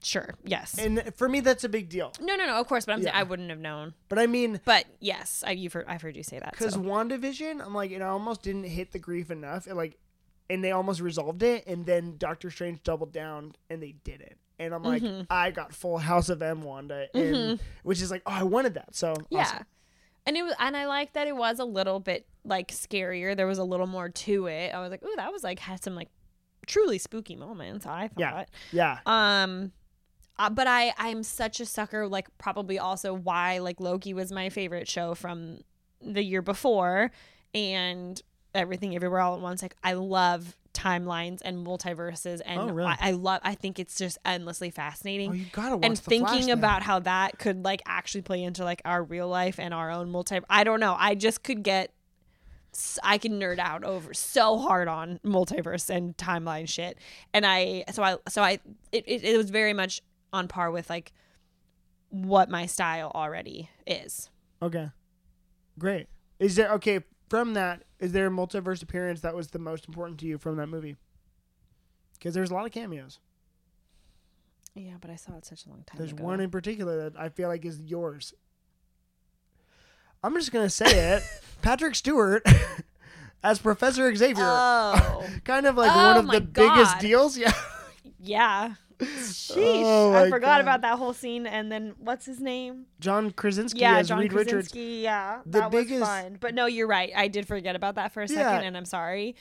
sure. Yes. and for me, that's a big deal. no, no, no. Of course, but I'm saying I wouldn't have known. But I mean, But yes, I, you've heard. I've heard you say that. because So. WandaVision, I'm like, it almost didn't hit the grief enough. It like, and they almost resolved it, and then Doctor Strange doubled down, and they did it. And I'm like, Mm-hmm. I got full House of M Wanda, and which is like, oh, I wanted that. So Yeah. awesome. And it was, and I like that it was a little bit like scarier. There was a little more to it. I was like, ooh, that was like had some like truly spooky moments. I thought, yeah, thought. yeah. Um, uh, but I I'm such a sucker. Like probably also why like Loki was my favorite show from the year before, and everything everywhere all at once. Like I love timelines and multiverses, and Oh, really? I, I love. I think it's just endlessly fascinating Oh, you gotta watch and thinking about how that could like actually play into like our real life and our own multi I don't know. I just could get I can nerd out over so hard on multiverse and timeline shit. And I so I so I it, it, it was very much on par with like what my style already is. Okay. Great. Is there okay from that? Is there a multiverse appearance that was the most important to you from that movie? Because there's a lot of cameos. Yeah, but I saw it such a long time There's ago. one in particular that I feel like is yours. I'm just gonna say it. Patrick Stewart as Professor Xavier. Oh. kind of like Oh one of the biggest deals. Yeah. yeah. Sheesh. Oh I forgot God. about that whole scene. And then what's his name? John Krasinski Yeah, as John Reed Richards. Krasinski. Yeah, The that biggest- was fun. But no, you're right. I did forget about that for a second, Yeah. and I'm sorry.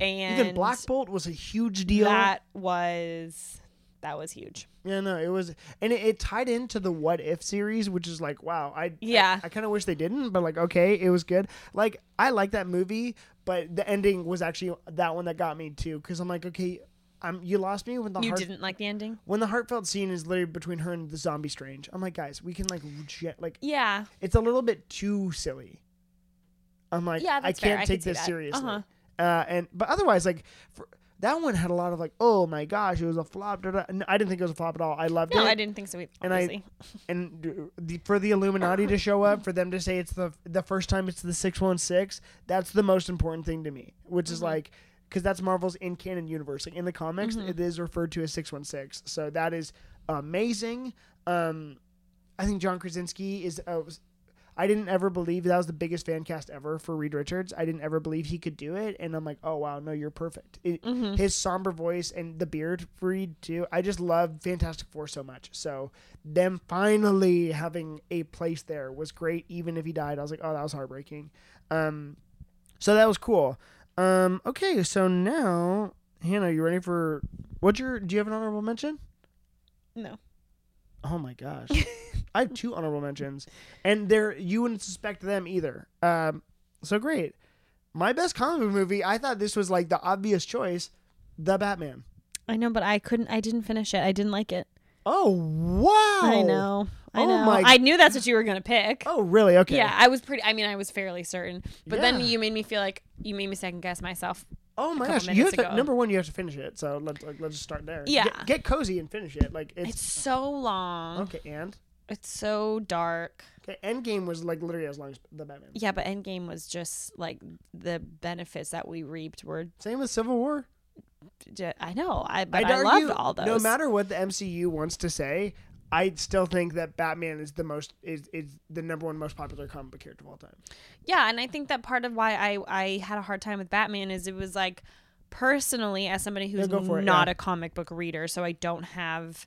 And Even Black Bolt was a huge deal. That was that was huge. Yeah, no, it was, and it, it tied into the What If series, which is like, wow, I Yeah. I, kind of wish they didn't, but like, okay, it was good. Like, I like that movie, but the ending was actually that one that got me too, because I'm like, okay, I'm you lost me when the You heart, didn't like the ending? when the heartfelt scene is literally between her and the zombie strange. I'm like, guys, we can like, reject, like, Yeah. it's a little bit too silly. I'm like, Yeah, I fair. can't I take could see this seriously. Uh-huh. Uh, and but otherwise, like for, that one had a lot of like, oh my gosh, it was a flop. da, da. I didn't think it was a flop at all. I loved No, it. No, I didn't think so either. And I- and the, for the Illuminati to show up, for them to say it's the the first time it's the six one six, that's the most important thing to me. Which is Mhm. like, because that's Marvel's in canon universe. Like in the comics, Mhm. it is referred to as six one six. So that is amazing. Um, I think John Krasinski is. Uh, I didn't ever believe that was the biggest fan cast ever for Reed Richards. I didn't ever believe he could do it, and I'm like, oh wow, no, you're perfect. It, Mhm. his somber voice and the beard for Reed too. I just love Fantastic Four so much. So them finally having a place there was great. Even if he died, I was like, oh, that was heartbreaking. Um, so that was cool. Um, okay, so now Hannah, are you ready for what's your? Do you have an honorable mention? No. Oh my gosh, I have two honorable mentions, and they're you wouldn't suspect them either. Um, so great. My best comic book movie. I thought this was like the obvious choice, The Batman. I know, but I couldn't. I didn't finish it. I didn't like it. Oh wow! I know. I Oh know. my- I knew that's what you were gonna pick. Oh really? Okay. Yeah, I was pretty. I mean, I was fairly certain. But then you made me feel like you made me second guess myself. Oh my gosh! You have to, number one, you have to finish it. So let's like, let's just start there. Yeah. Get, get cozy and finish it. Like it's, It's so long. okay. And It's so dark. okay, Endgame was like literally as long as the Batman. Yeah, but Endgame was just like the benefits that we reaped were. Same with Civil War. I know. I but I'd I argue, loved all those. No matter what the MCU wants to say, I still think that Batman is the most is is the number one most popular comic book character of all time. Yeah, and I think that part of why I I had a hard time with Batman is it was like personally as somebody who's go for it, not yeah. a comic book reader, so I don't have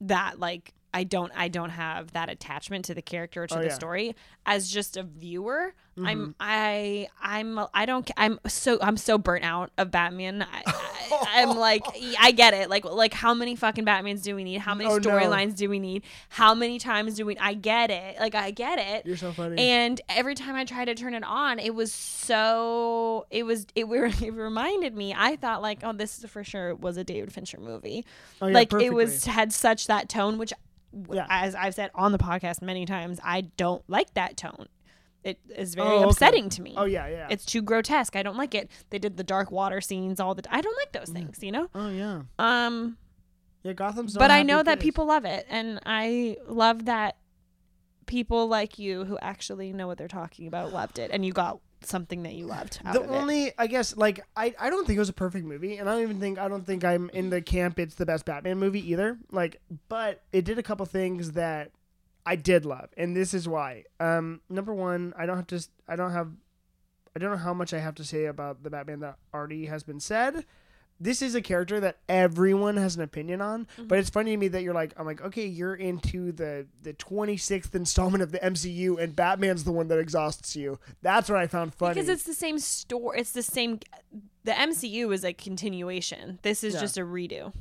that like I don't I don't have that attachment to the character or to Oh, the yeah. story as just a viewer. Mm-hmm. I'm I I'm I don't I'm so I'm so burnt out of Batman. I, I, I'm like I get it. Like like how many fucking Batmans do we need? How many Oh, no. storylines do we need? How many times do we? I get it. Like I get it. You're so funny. And every time I tried to turn it on, it was so it was it, it reminded me. I thought like, oh, this is for sure was a David Fincher movie. oh, yeah, like perfectly. it was had such that tone, which, Yeah. as I've said on the podcast many times, I don't like that tone. It is very Oh, okay. upsetting to me. Oh yeah, yeah. It's too grotesque. I don't like it. They did the dark water scenes all the. T- I don't like those things. You know. oh yeah. Um. Yeah, Gotham's. not but I know that people love it, and I love that people like you who actually know what they're talking about loved it, and you got something that you loved out the of it. only i guess like I, I don't think it was a perfect movie and i don't even think i don't think i'm in the camp it's the best batman movie either like but it did a couple things that i did love and this is why um number one i don't have to i don't have i don't know how much i have to say about the batman that already has been said this is a character that everyone has an opinion on Mm-hmm. but it's funny to me that you're like i'm like okay you're into the the 26th installment of the mcu and batman's the one that exhausts you that's what i found funny because it's the same story. It's the same. The MCU is a continuation. This is Yeah. just a redo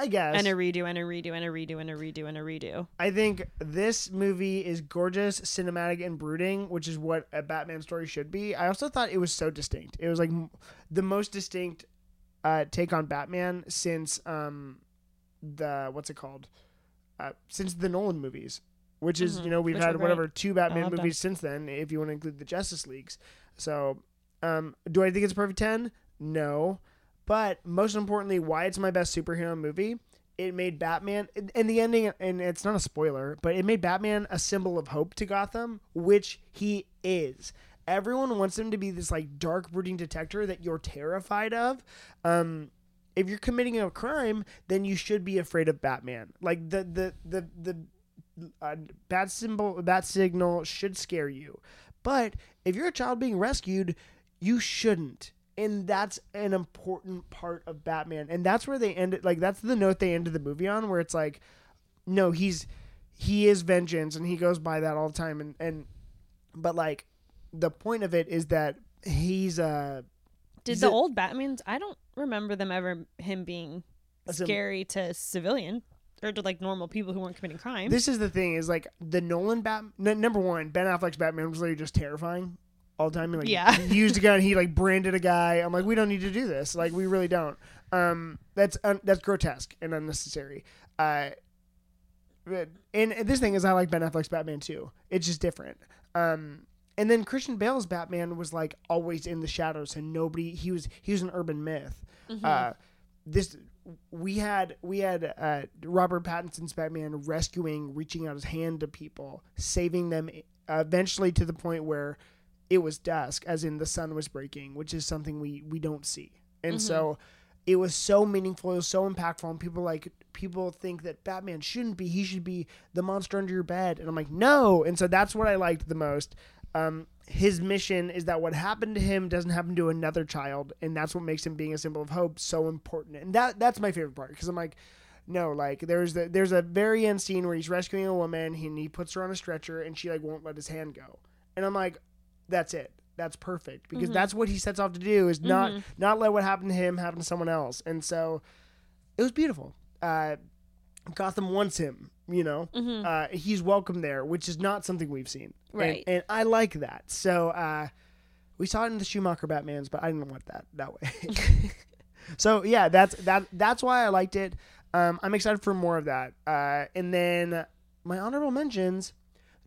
i guess and a redo and a redo and a redo and a redo and a redo. I think this movie is gorgeous, cinematic, and brooding, which is what a Batman story should be. I also thought it was so distinct. It was like the most distinct uh, take on Batman since um, the what's it called? Uh, since the Nolan movies, which is Mhm. you know we've Which had whatever two Batman movies since then, if you want to include the Justice Leagues. So, um, do I think it's a perfect ten? No, but most importantly, why it's my best superhero movie it made Batman and- the ending and it's not a spoiler, but it made Batman a symbol of hope to Gotham, which he is. Everyone wants him to be this like dark brooding detector that you're terrified of. Um if you're committing a crime, then you should be afraid of Batman. Like the the the the a bad symbol, a bad signal should scare you. But if you're a child being rescued, you shouldn't. And that's an important part of Batman. And that's where they ended like that's the note they ended the movie on where it's like no, he's he is vengeance and he goes by that all the time and and but like the point of it is that he's uh Did Is the it- old Batmans? I don't remember them ever him being As a- scary to civilian or to like normal people who weren't committing crime. This is the thing is like the Nolan Batman. n- number one, Ben Affleck's Batman was literally just terrifying all the time. He, like, Yeah. he used a gun. He like branded a guy. I'm like, we don't need to do this. Like, we really don't. Um, that's un- that's grotesque and unnecessary. Uh, and, and this thing is, I like Ben Affleck's Batman too. It's just different. Um, and then Christian Bale's Batman was like always in the shadows, and nobody. He was he was an urban myth. Uh, this we had we had uh, Robert Pattinson's Batman rescuing, reaching out his hand to people, saving them uh, eventually to the point where it was dusk, as in the sun was breaking, which is something we we don't see. And so it was so meaningful, it was so impactful, and people like people think that Batman shouldn't be, he should be the monster under your bed, and I'm like, no. And so that's what I liked the most. Um, his mission is that what happened to him doesn't happen to another child, and that's what makes him being a symbol of hope so important. And that that's my favorite part because I'm like, no, like there's the, there's a very end scene where he's rescuing a woman, and he puts her on a stretcher, and she like won't let his hand go, and I'm like, that's it. That's perfect because that's what he sets off to do is not not let what happened to him happen to someone else, and so it was beautiful. Uh, Gotham wants him, you know. Uh, he's welcome there, which is not something we've seen, And- Right. And, I like that. So uh, we saw it in the Schumacher Batman's, but I didn't want that that way. so yeah, that's that. That's why I liked it. Um, I'm excited for more of that. Uh, and then my honorable mentions.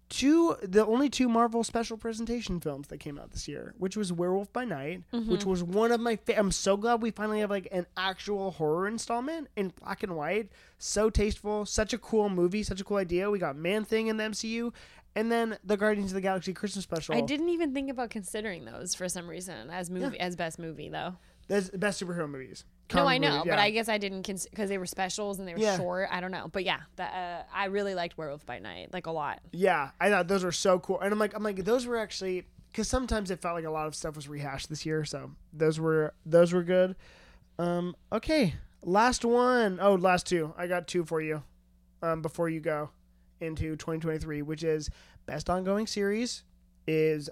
Two, the only two Marvel special presentation films that came out this year, which was Werewolf by Night, which mm-hmm. was one of my. Fa- I'm so glad we finally have like an actual horror installment in black and white. So tasteful, such a cool movie, such a cool idea. We got Man Thing in the MCU, and then the Guardians of the Galaxy Christmas special. I didn't even think about considering those for some reason as movie as best movie though. That's the best superhero movies. No, I know, movies, but. I guess I didn't because they were specials and they were Yeah. short. I don't know, but yeah, that, uh, I really liked Werewolf by Night like a lot. Yeah, I thought those were so cool, and I'm like, I'm like, those were actually because sometimes it felt like a lot of stuff was rehashed this year, so those were those were good. Um, okay, last one. Oh, last two. I got two for you. Um, before you go into 2023, which is best ongoing series is,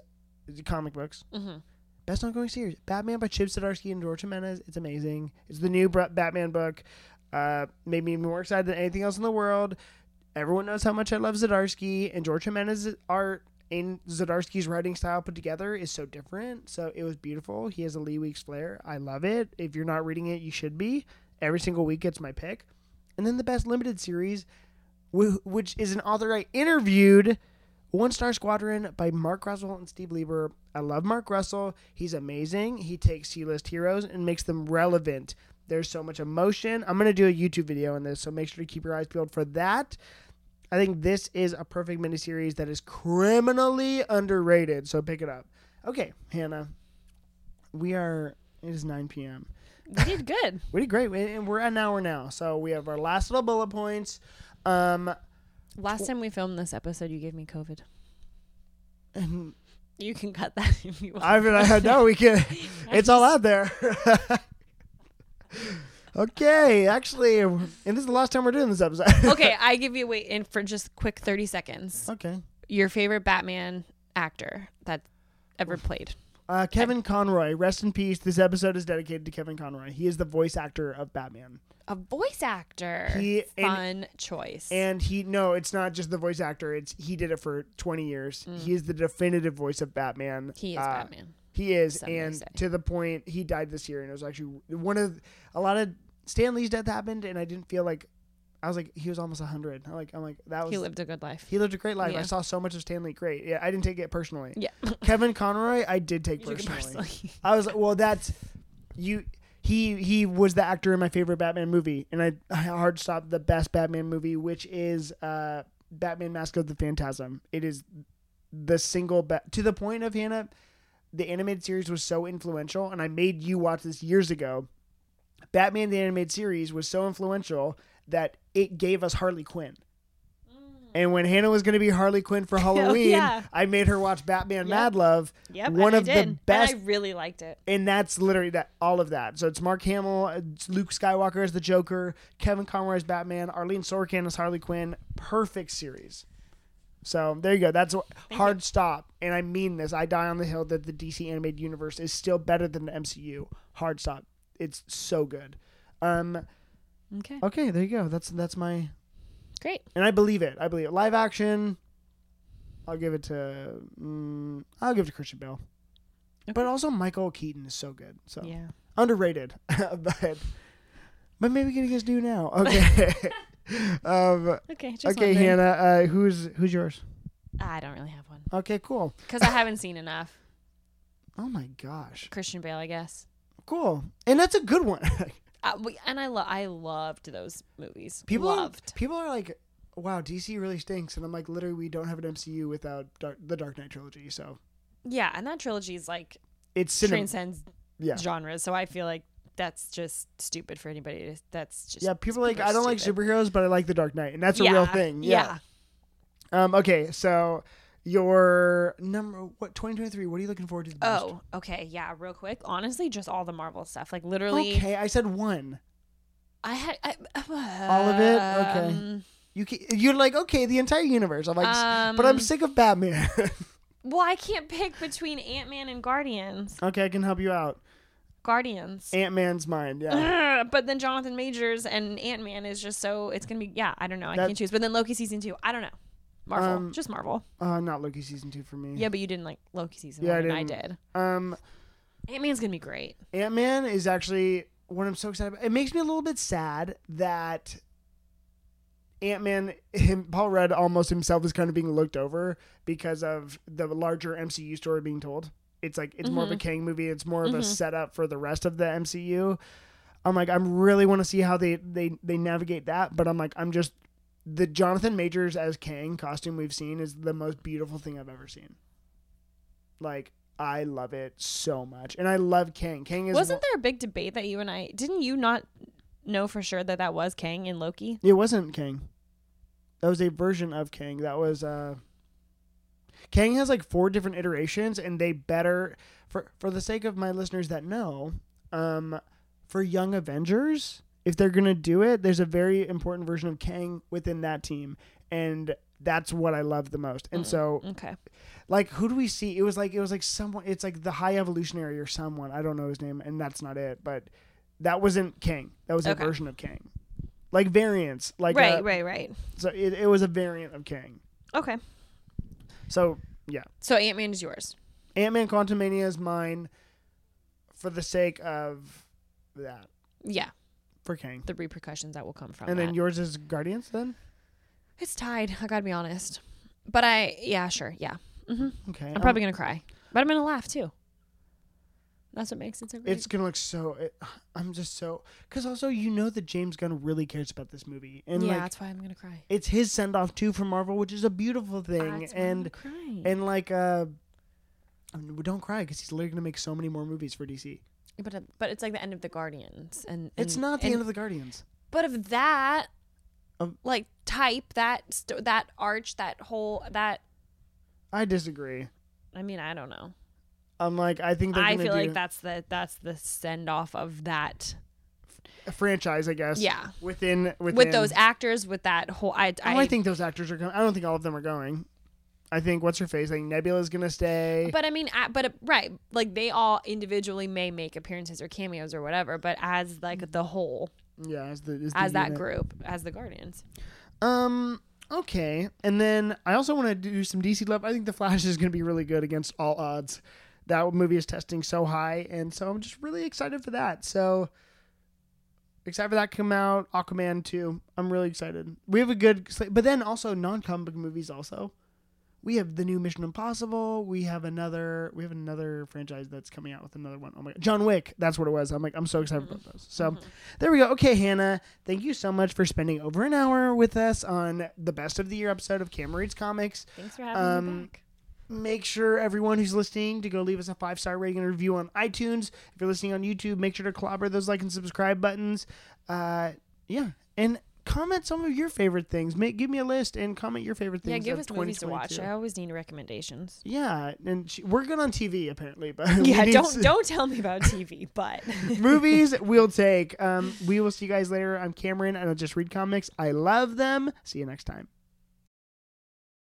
is comic books. Mm-hmm. Best ongoing series: Batman by Chip Zdarsky and George Jimenez. It's amazing. It's the new Batman book. Uh, made me more excited than anything else in the world. Everyone knows how much I love Zdarsky and George Jimenez's art and Zdarsky's writing style put together is so different. So it was beautiful. He has a Lee Weeks flair. I love it. If you're not reading it, you should be. Every single week, it's my pick. And then the best limited series, which is an author I interviewed, One Star Squadron by Mark Russell and Steve Lieber. I love Mark Russell. He's amazing. He takes C-list heroes and makes them relevant. There's so much emotion. I'm gonna do a YouTube video on this, so make sure to keep your eyes peeled for that. I think this is a perfect miniseries that is criminally underrated. So pick it up. Okay, Hannah. We are. It is 9 p.m. We did good. We did great, and we're at an hour now. So we have our last little bullet points. Um, Last time we filmed this episode, you gave me COVID. Um, and You can cut that if you want. I mean, I know we can. It's all out there. okay, actually, and this is the last time we're doing this episode. okay, I give you wait in for just quick thirty seconds. okay. Your favorite Batman actor that ever played. Uh, Kevin Conroy, rest in peace. This episode is dedicated to Kevin Conroy. He is the voice actor of Batman. A voice actor. He- and- Fun choice. And he no, it's not just the voice actor. It's he did it for 20 years. He is the definitive voice of Batman. Mm. he is Uh, Batman. He is, Some and to the point he died this year, and it was actually one of a lot of Stan Lee's death happened, and I didn't feel like I was like he was almost hundred. I'm like I'm like that was He lived a good life. he lived a great life. I saw so much of Stan Lee. Great, yeah, I didn't take it personally. Yeah. Kevin Conroy, I did take personally. personally. I was like, well, that's you. He he was the actor in my favorite Batman movie, and I, I hard stopped the best Batman movie, which is uh, Batman: Mask of the Phantasm. It is the single ba- to the point of Hannah. The animated series was so influential, and I made you watch this years ago. Batman the animated series was so influential that it gave us Harley Quinn. And when Hannah was going to be Harley Quinn for Halloween, yeah. I made her watch Batman Yep. Mad Love. Yep, one of the did. best And I really liked it. and that's literally that all of that. So it's Mark Hamill, it's Luke Skywalker as the Joker, Kevin Conroy as Batman, Arlene Sorkin as Harley Quinn. Perfect series. So there you go. That's a hard stop, and I mean this. I die on the hill that the DC animated universe is still better than the MCU. Hard stop. It's so good. Um. Okay. Okay, there you go. That's that's my, Great. and I believe it. I believe it. Live action. I'll give it to. Mm, I'll give it to Christian Bale. But also Michael Keaton is so good. So Yeah. underrated, but but maybe we can guys do now. Okay. um, Okay. Just okay, wondering. Hannah. Uh, who's who's yours? I don't really have one Okay, cool. because I haven't seen enough. Oh my gosh, Christian Bale, I guess. cool. And that's a good one. Uh, we- and I lo- I loved those movies. people loved. people are like, wow, DC really stinks, and I'm like, literally, we don't have an MCU without Dark, the Dark Knight trilogy. So Yeah, and that trilogy is like it's cinema. transcends Yeah. genres. So I feel like that's just stupid for anybody. To, that's just Yeah, people are like I don't like superheroes, but I like the Dark Knight, and that's a yeah, real thing. Yeah. Um. Okay. So your number what 2023? What are you looking forward to? The most? Oh, okay. Yeah, real quick. Honestly, just all the Marvel stuff. Like literally, Okay, I said one. I had I, All of it? Okay. um, You can, you're like okay, the entire universe. I'm like, s- but I'm Um, sick of Batman. Well, I can't pick between Ant Man and Guardians. okay, I can help you out. Guardians. Ant Man's mind. Yeah. Ugh, but then Jonathan Majors and Ant Man is just so it's gonna be yeah I don't know I That- can't choose but then Loki season two I don't know Marvel Um, just Marvel Uh, not Loki season two for me. yeah but you didn't like Loki season Yeah, I one and I did Um, Ant Man's gonna be great Ant Man is actually what I'm so excited about. It makes me a little bit sad that Ant Man, him, Paul Rudd, almost himself is kind of being looked over because of the larger MCU story being told. It's like it's more of a Kang movie. It's more of a setup for the rest of the MCU. I'm like, I'm really want to see how they they they navigate that, but I'm like, I'm just the Jonathan Majors as Kang costume we've seen is the most beautiful thing I've ever seen. Like, I love it so much, and I love Kang. Kang is wasn't there a big debate that you and I didn't you not know for sure that that was Kang in Loki It wasn't Kang. That was a version of Kang. That was uh Kang has like four different iterations and they better for for the sake of my listeners that know, um for Young Avengers, if they're going to do it, there's a very important version of Kang within that team and that's what I love the most. And so okay like who do we see? It was like it was like someone it's like the high evolutionary or someone. I don't know his name and that's not it, but that wasn't Kang. That was a version of Kang. Like variants, like right uh, right right so it, it was a variant of Kang. okay So yeah, so Ant Man is yours Ant Man Quantumania is mine for the sake of that yeah for Kang, the repercussions that will come from and that. then yours is Guardians. Then? It's tied I gotta be honest. But I yeah sure yeah. Hmm okay, I'm probably gonna cry. But I'm gonna laugh too. That's what makes it so great. It's gonna look so. It, I'm just so because also you know that James Gunn really cares about this movie, and yeah like that's why I'm gonna cry. it's his send off too from Marvel, which is a beautiful thing. That's and and like uh, mean, don't cry because he's literally gonna make so many more movies for DC. But it- but it's like the end of the Guardians, and, It's not the and- end of the Guardians. But of that, Of- like type that st- that arch, that whole that. I disagree. I mean, I don't know. I'm like I think I feel do like that's the that's the send off of that. a franchise, I guess. Yeah, Within within with those actors, with that whole. I Oh, I, I, think those actors are going. I don't think all of them are going. I think what's her face? I think Nebula's gonna stay. But I mean, but uh, right, like they all individually may make appearances or cameos or whatever, but as like the whole, yeah, as the as, the as that group, as the Guardians. Um. Okay, and then I also want to do some DC love. I think the Flash is gonna be really good against all odds. That movie is testing so high, and so I'm just really excited for that. So excited for that to come out. Aquaman too. I'm really excited. We have a good, but then also non-comic book movies also. We have the new Mission Impossible. We have another. We have another franchise that's coming out with another one. Oh my god, John Wick. That's what it was. I'm like, I'm so excited about those. So, there we go. Okay, Hannah. Thank you so much for spending over an hour with us on the best of the year episode of Cameron Reads Comics. Thanks for having me Um, back. Make sure everyone who's listening to go leave us a five star rating and review on iTunes. If you're listening on YouTube, make sure to clobber those like and subscribe buttons. Uh, yeah, and comment some of your favorite things. Make give me a list and comment your favorite things. Yeah, give us movies to watch. I always need recommendations. Yeah, and she, we're good on TV apparently, but Yeah, don't s- don't tell me about TV, but movies we'll take. Um, we will see you guys later. I'm Cameron. I don't just read comics. I love them. See you next time.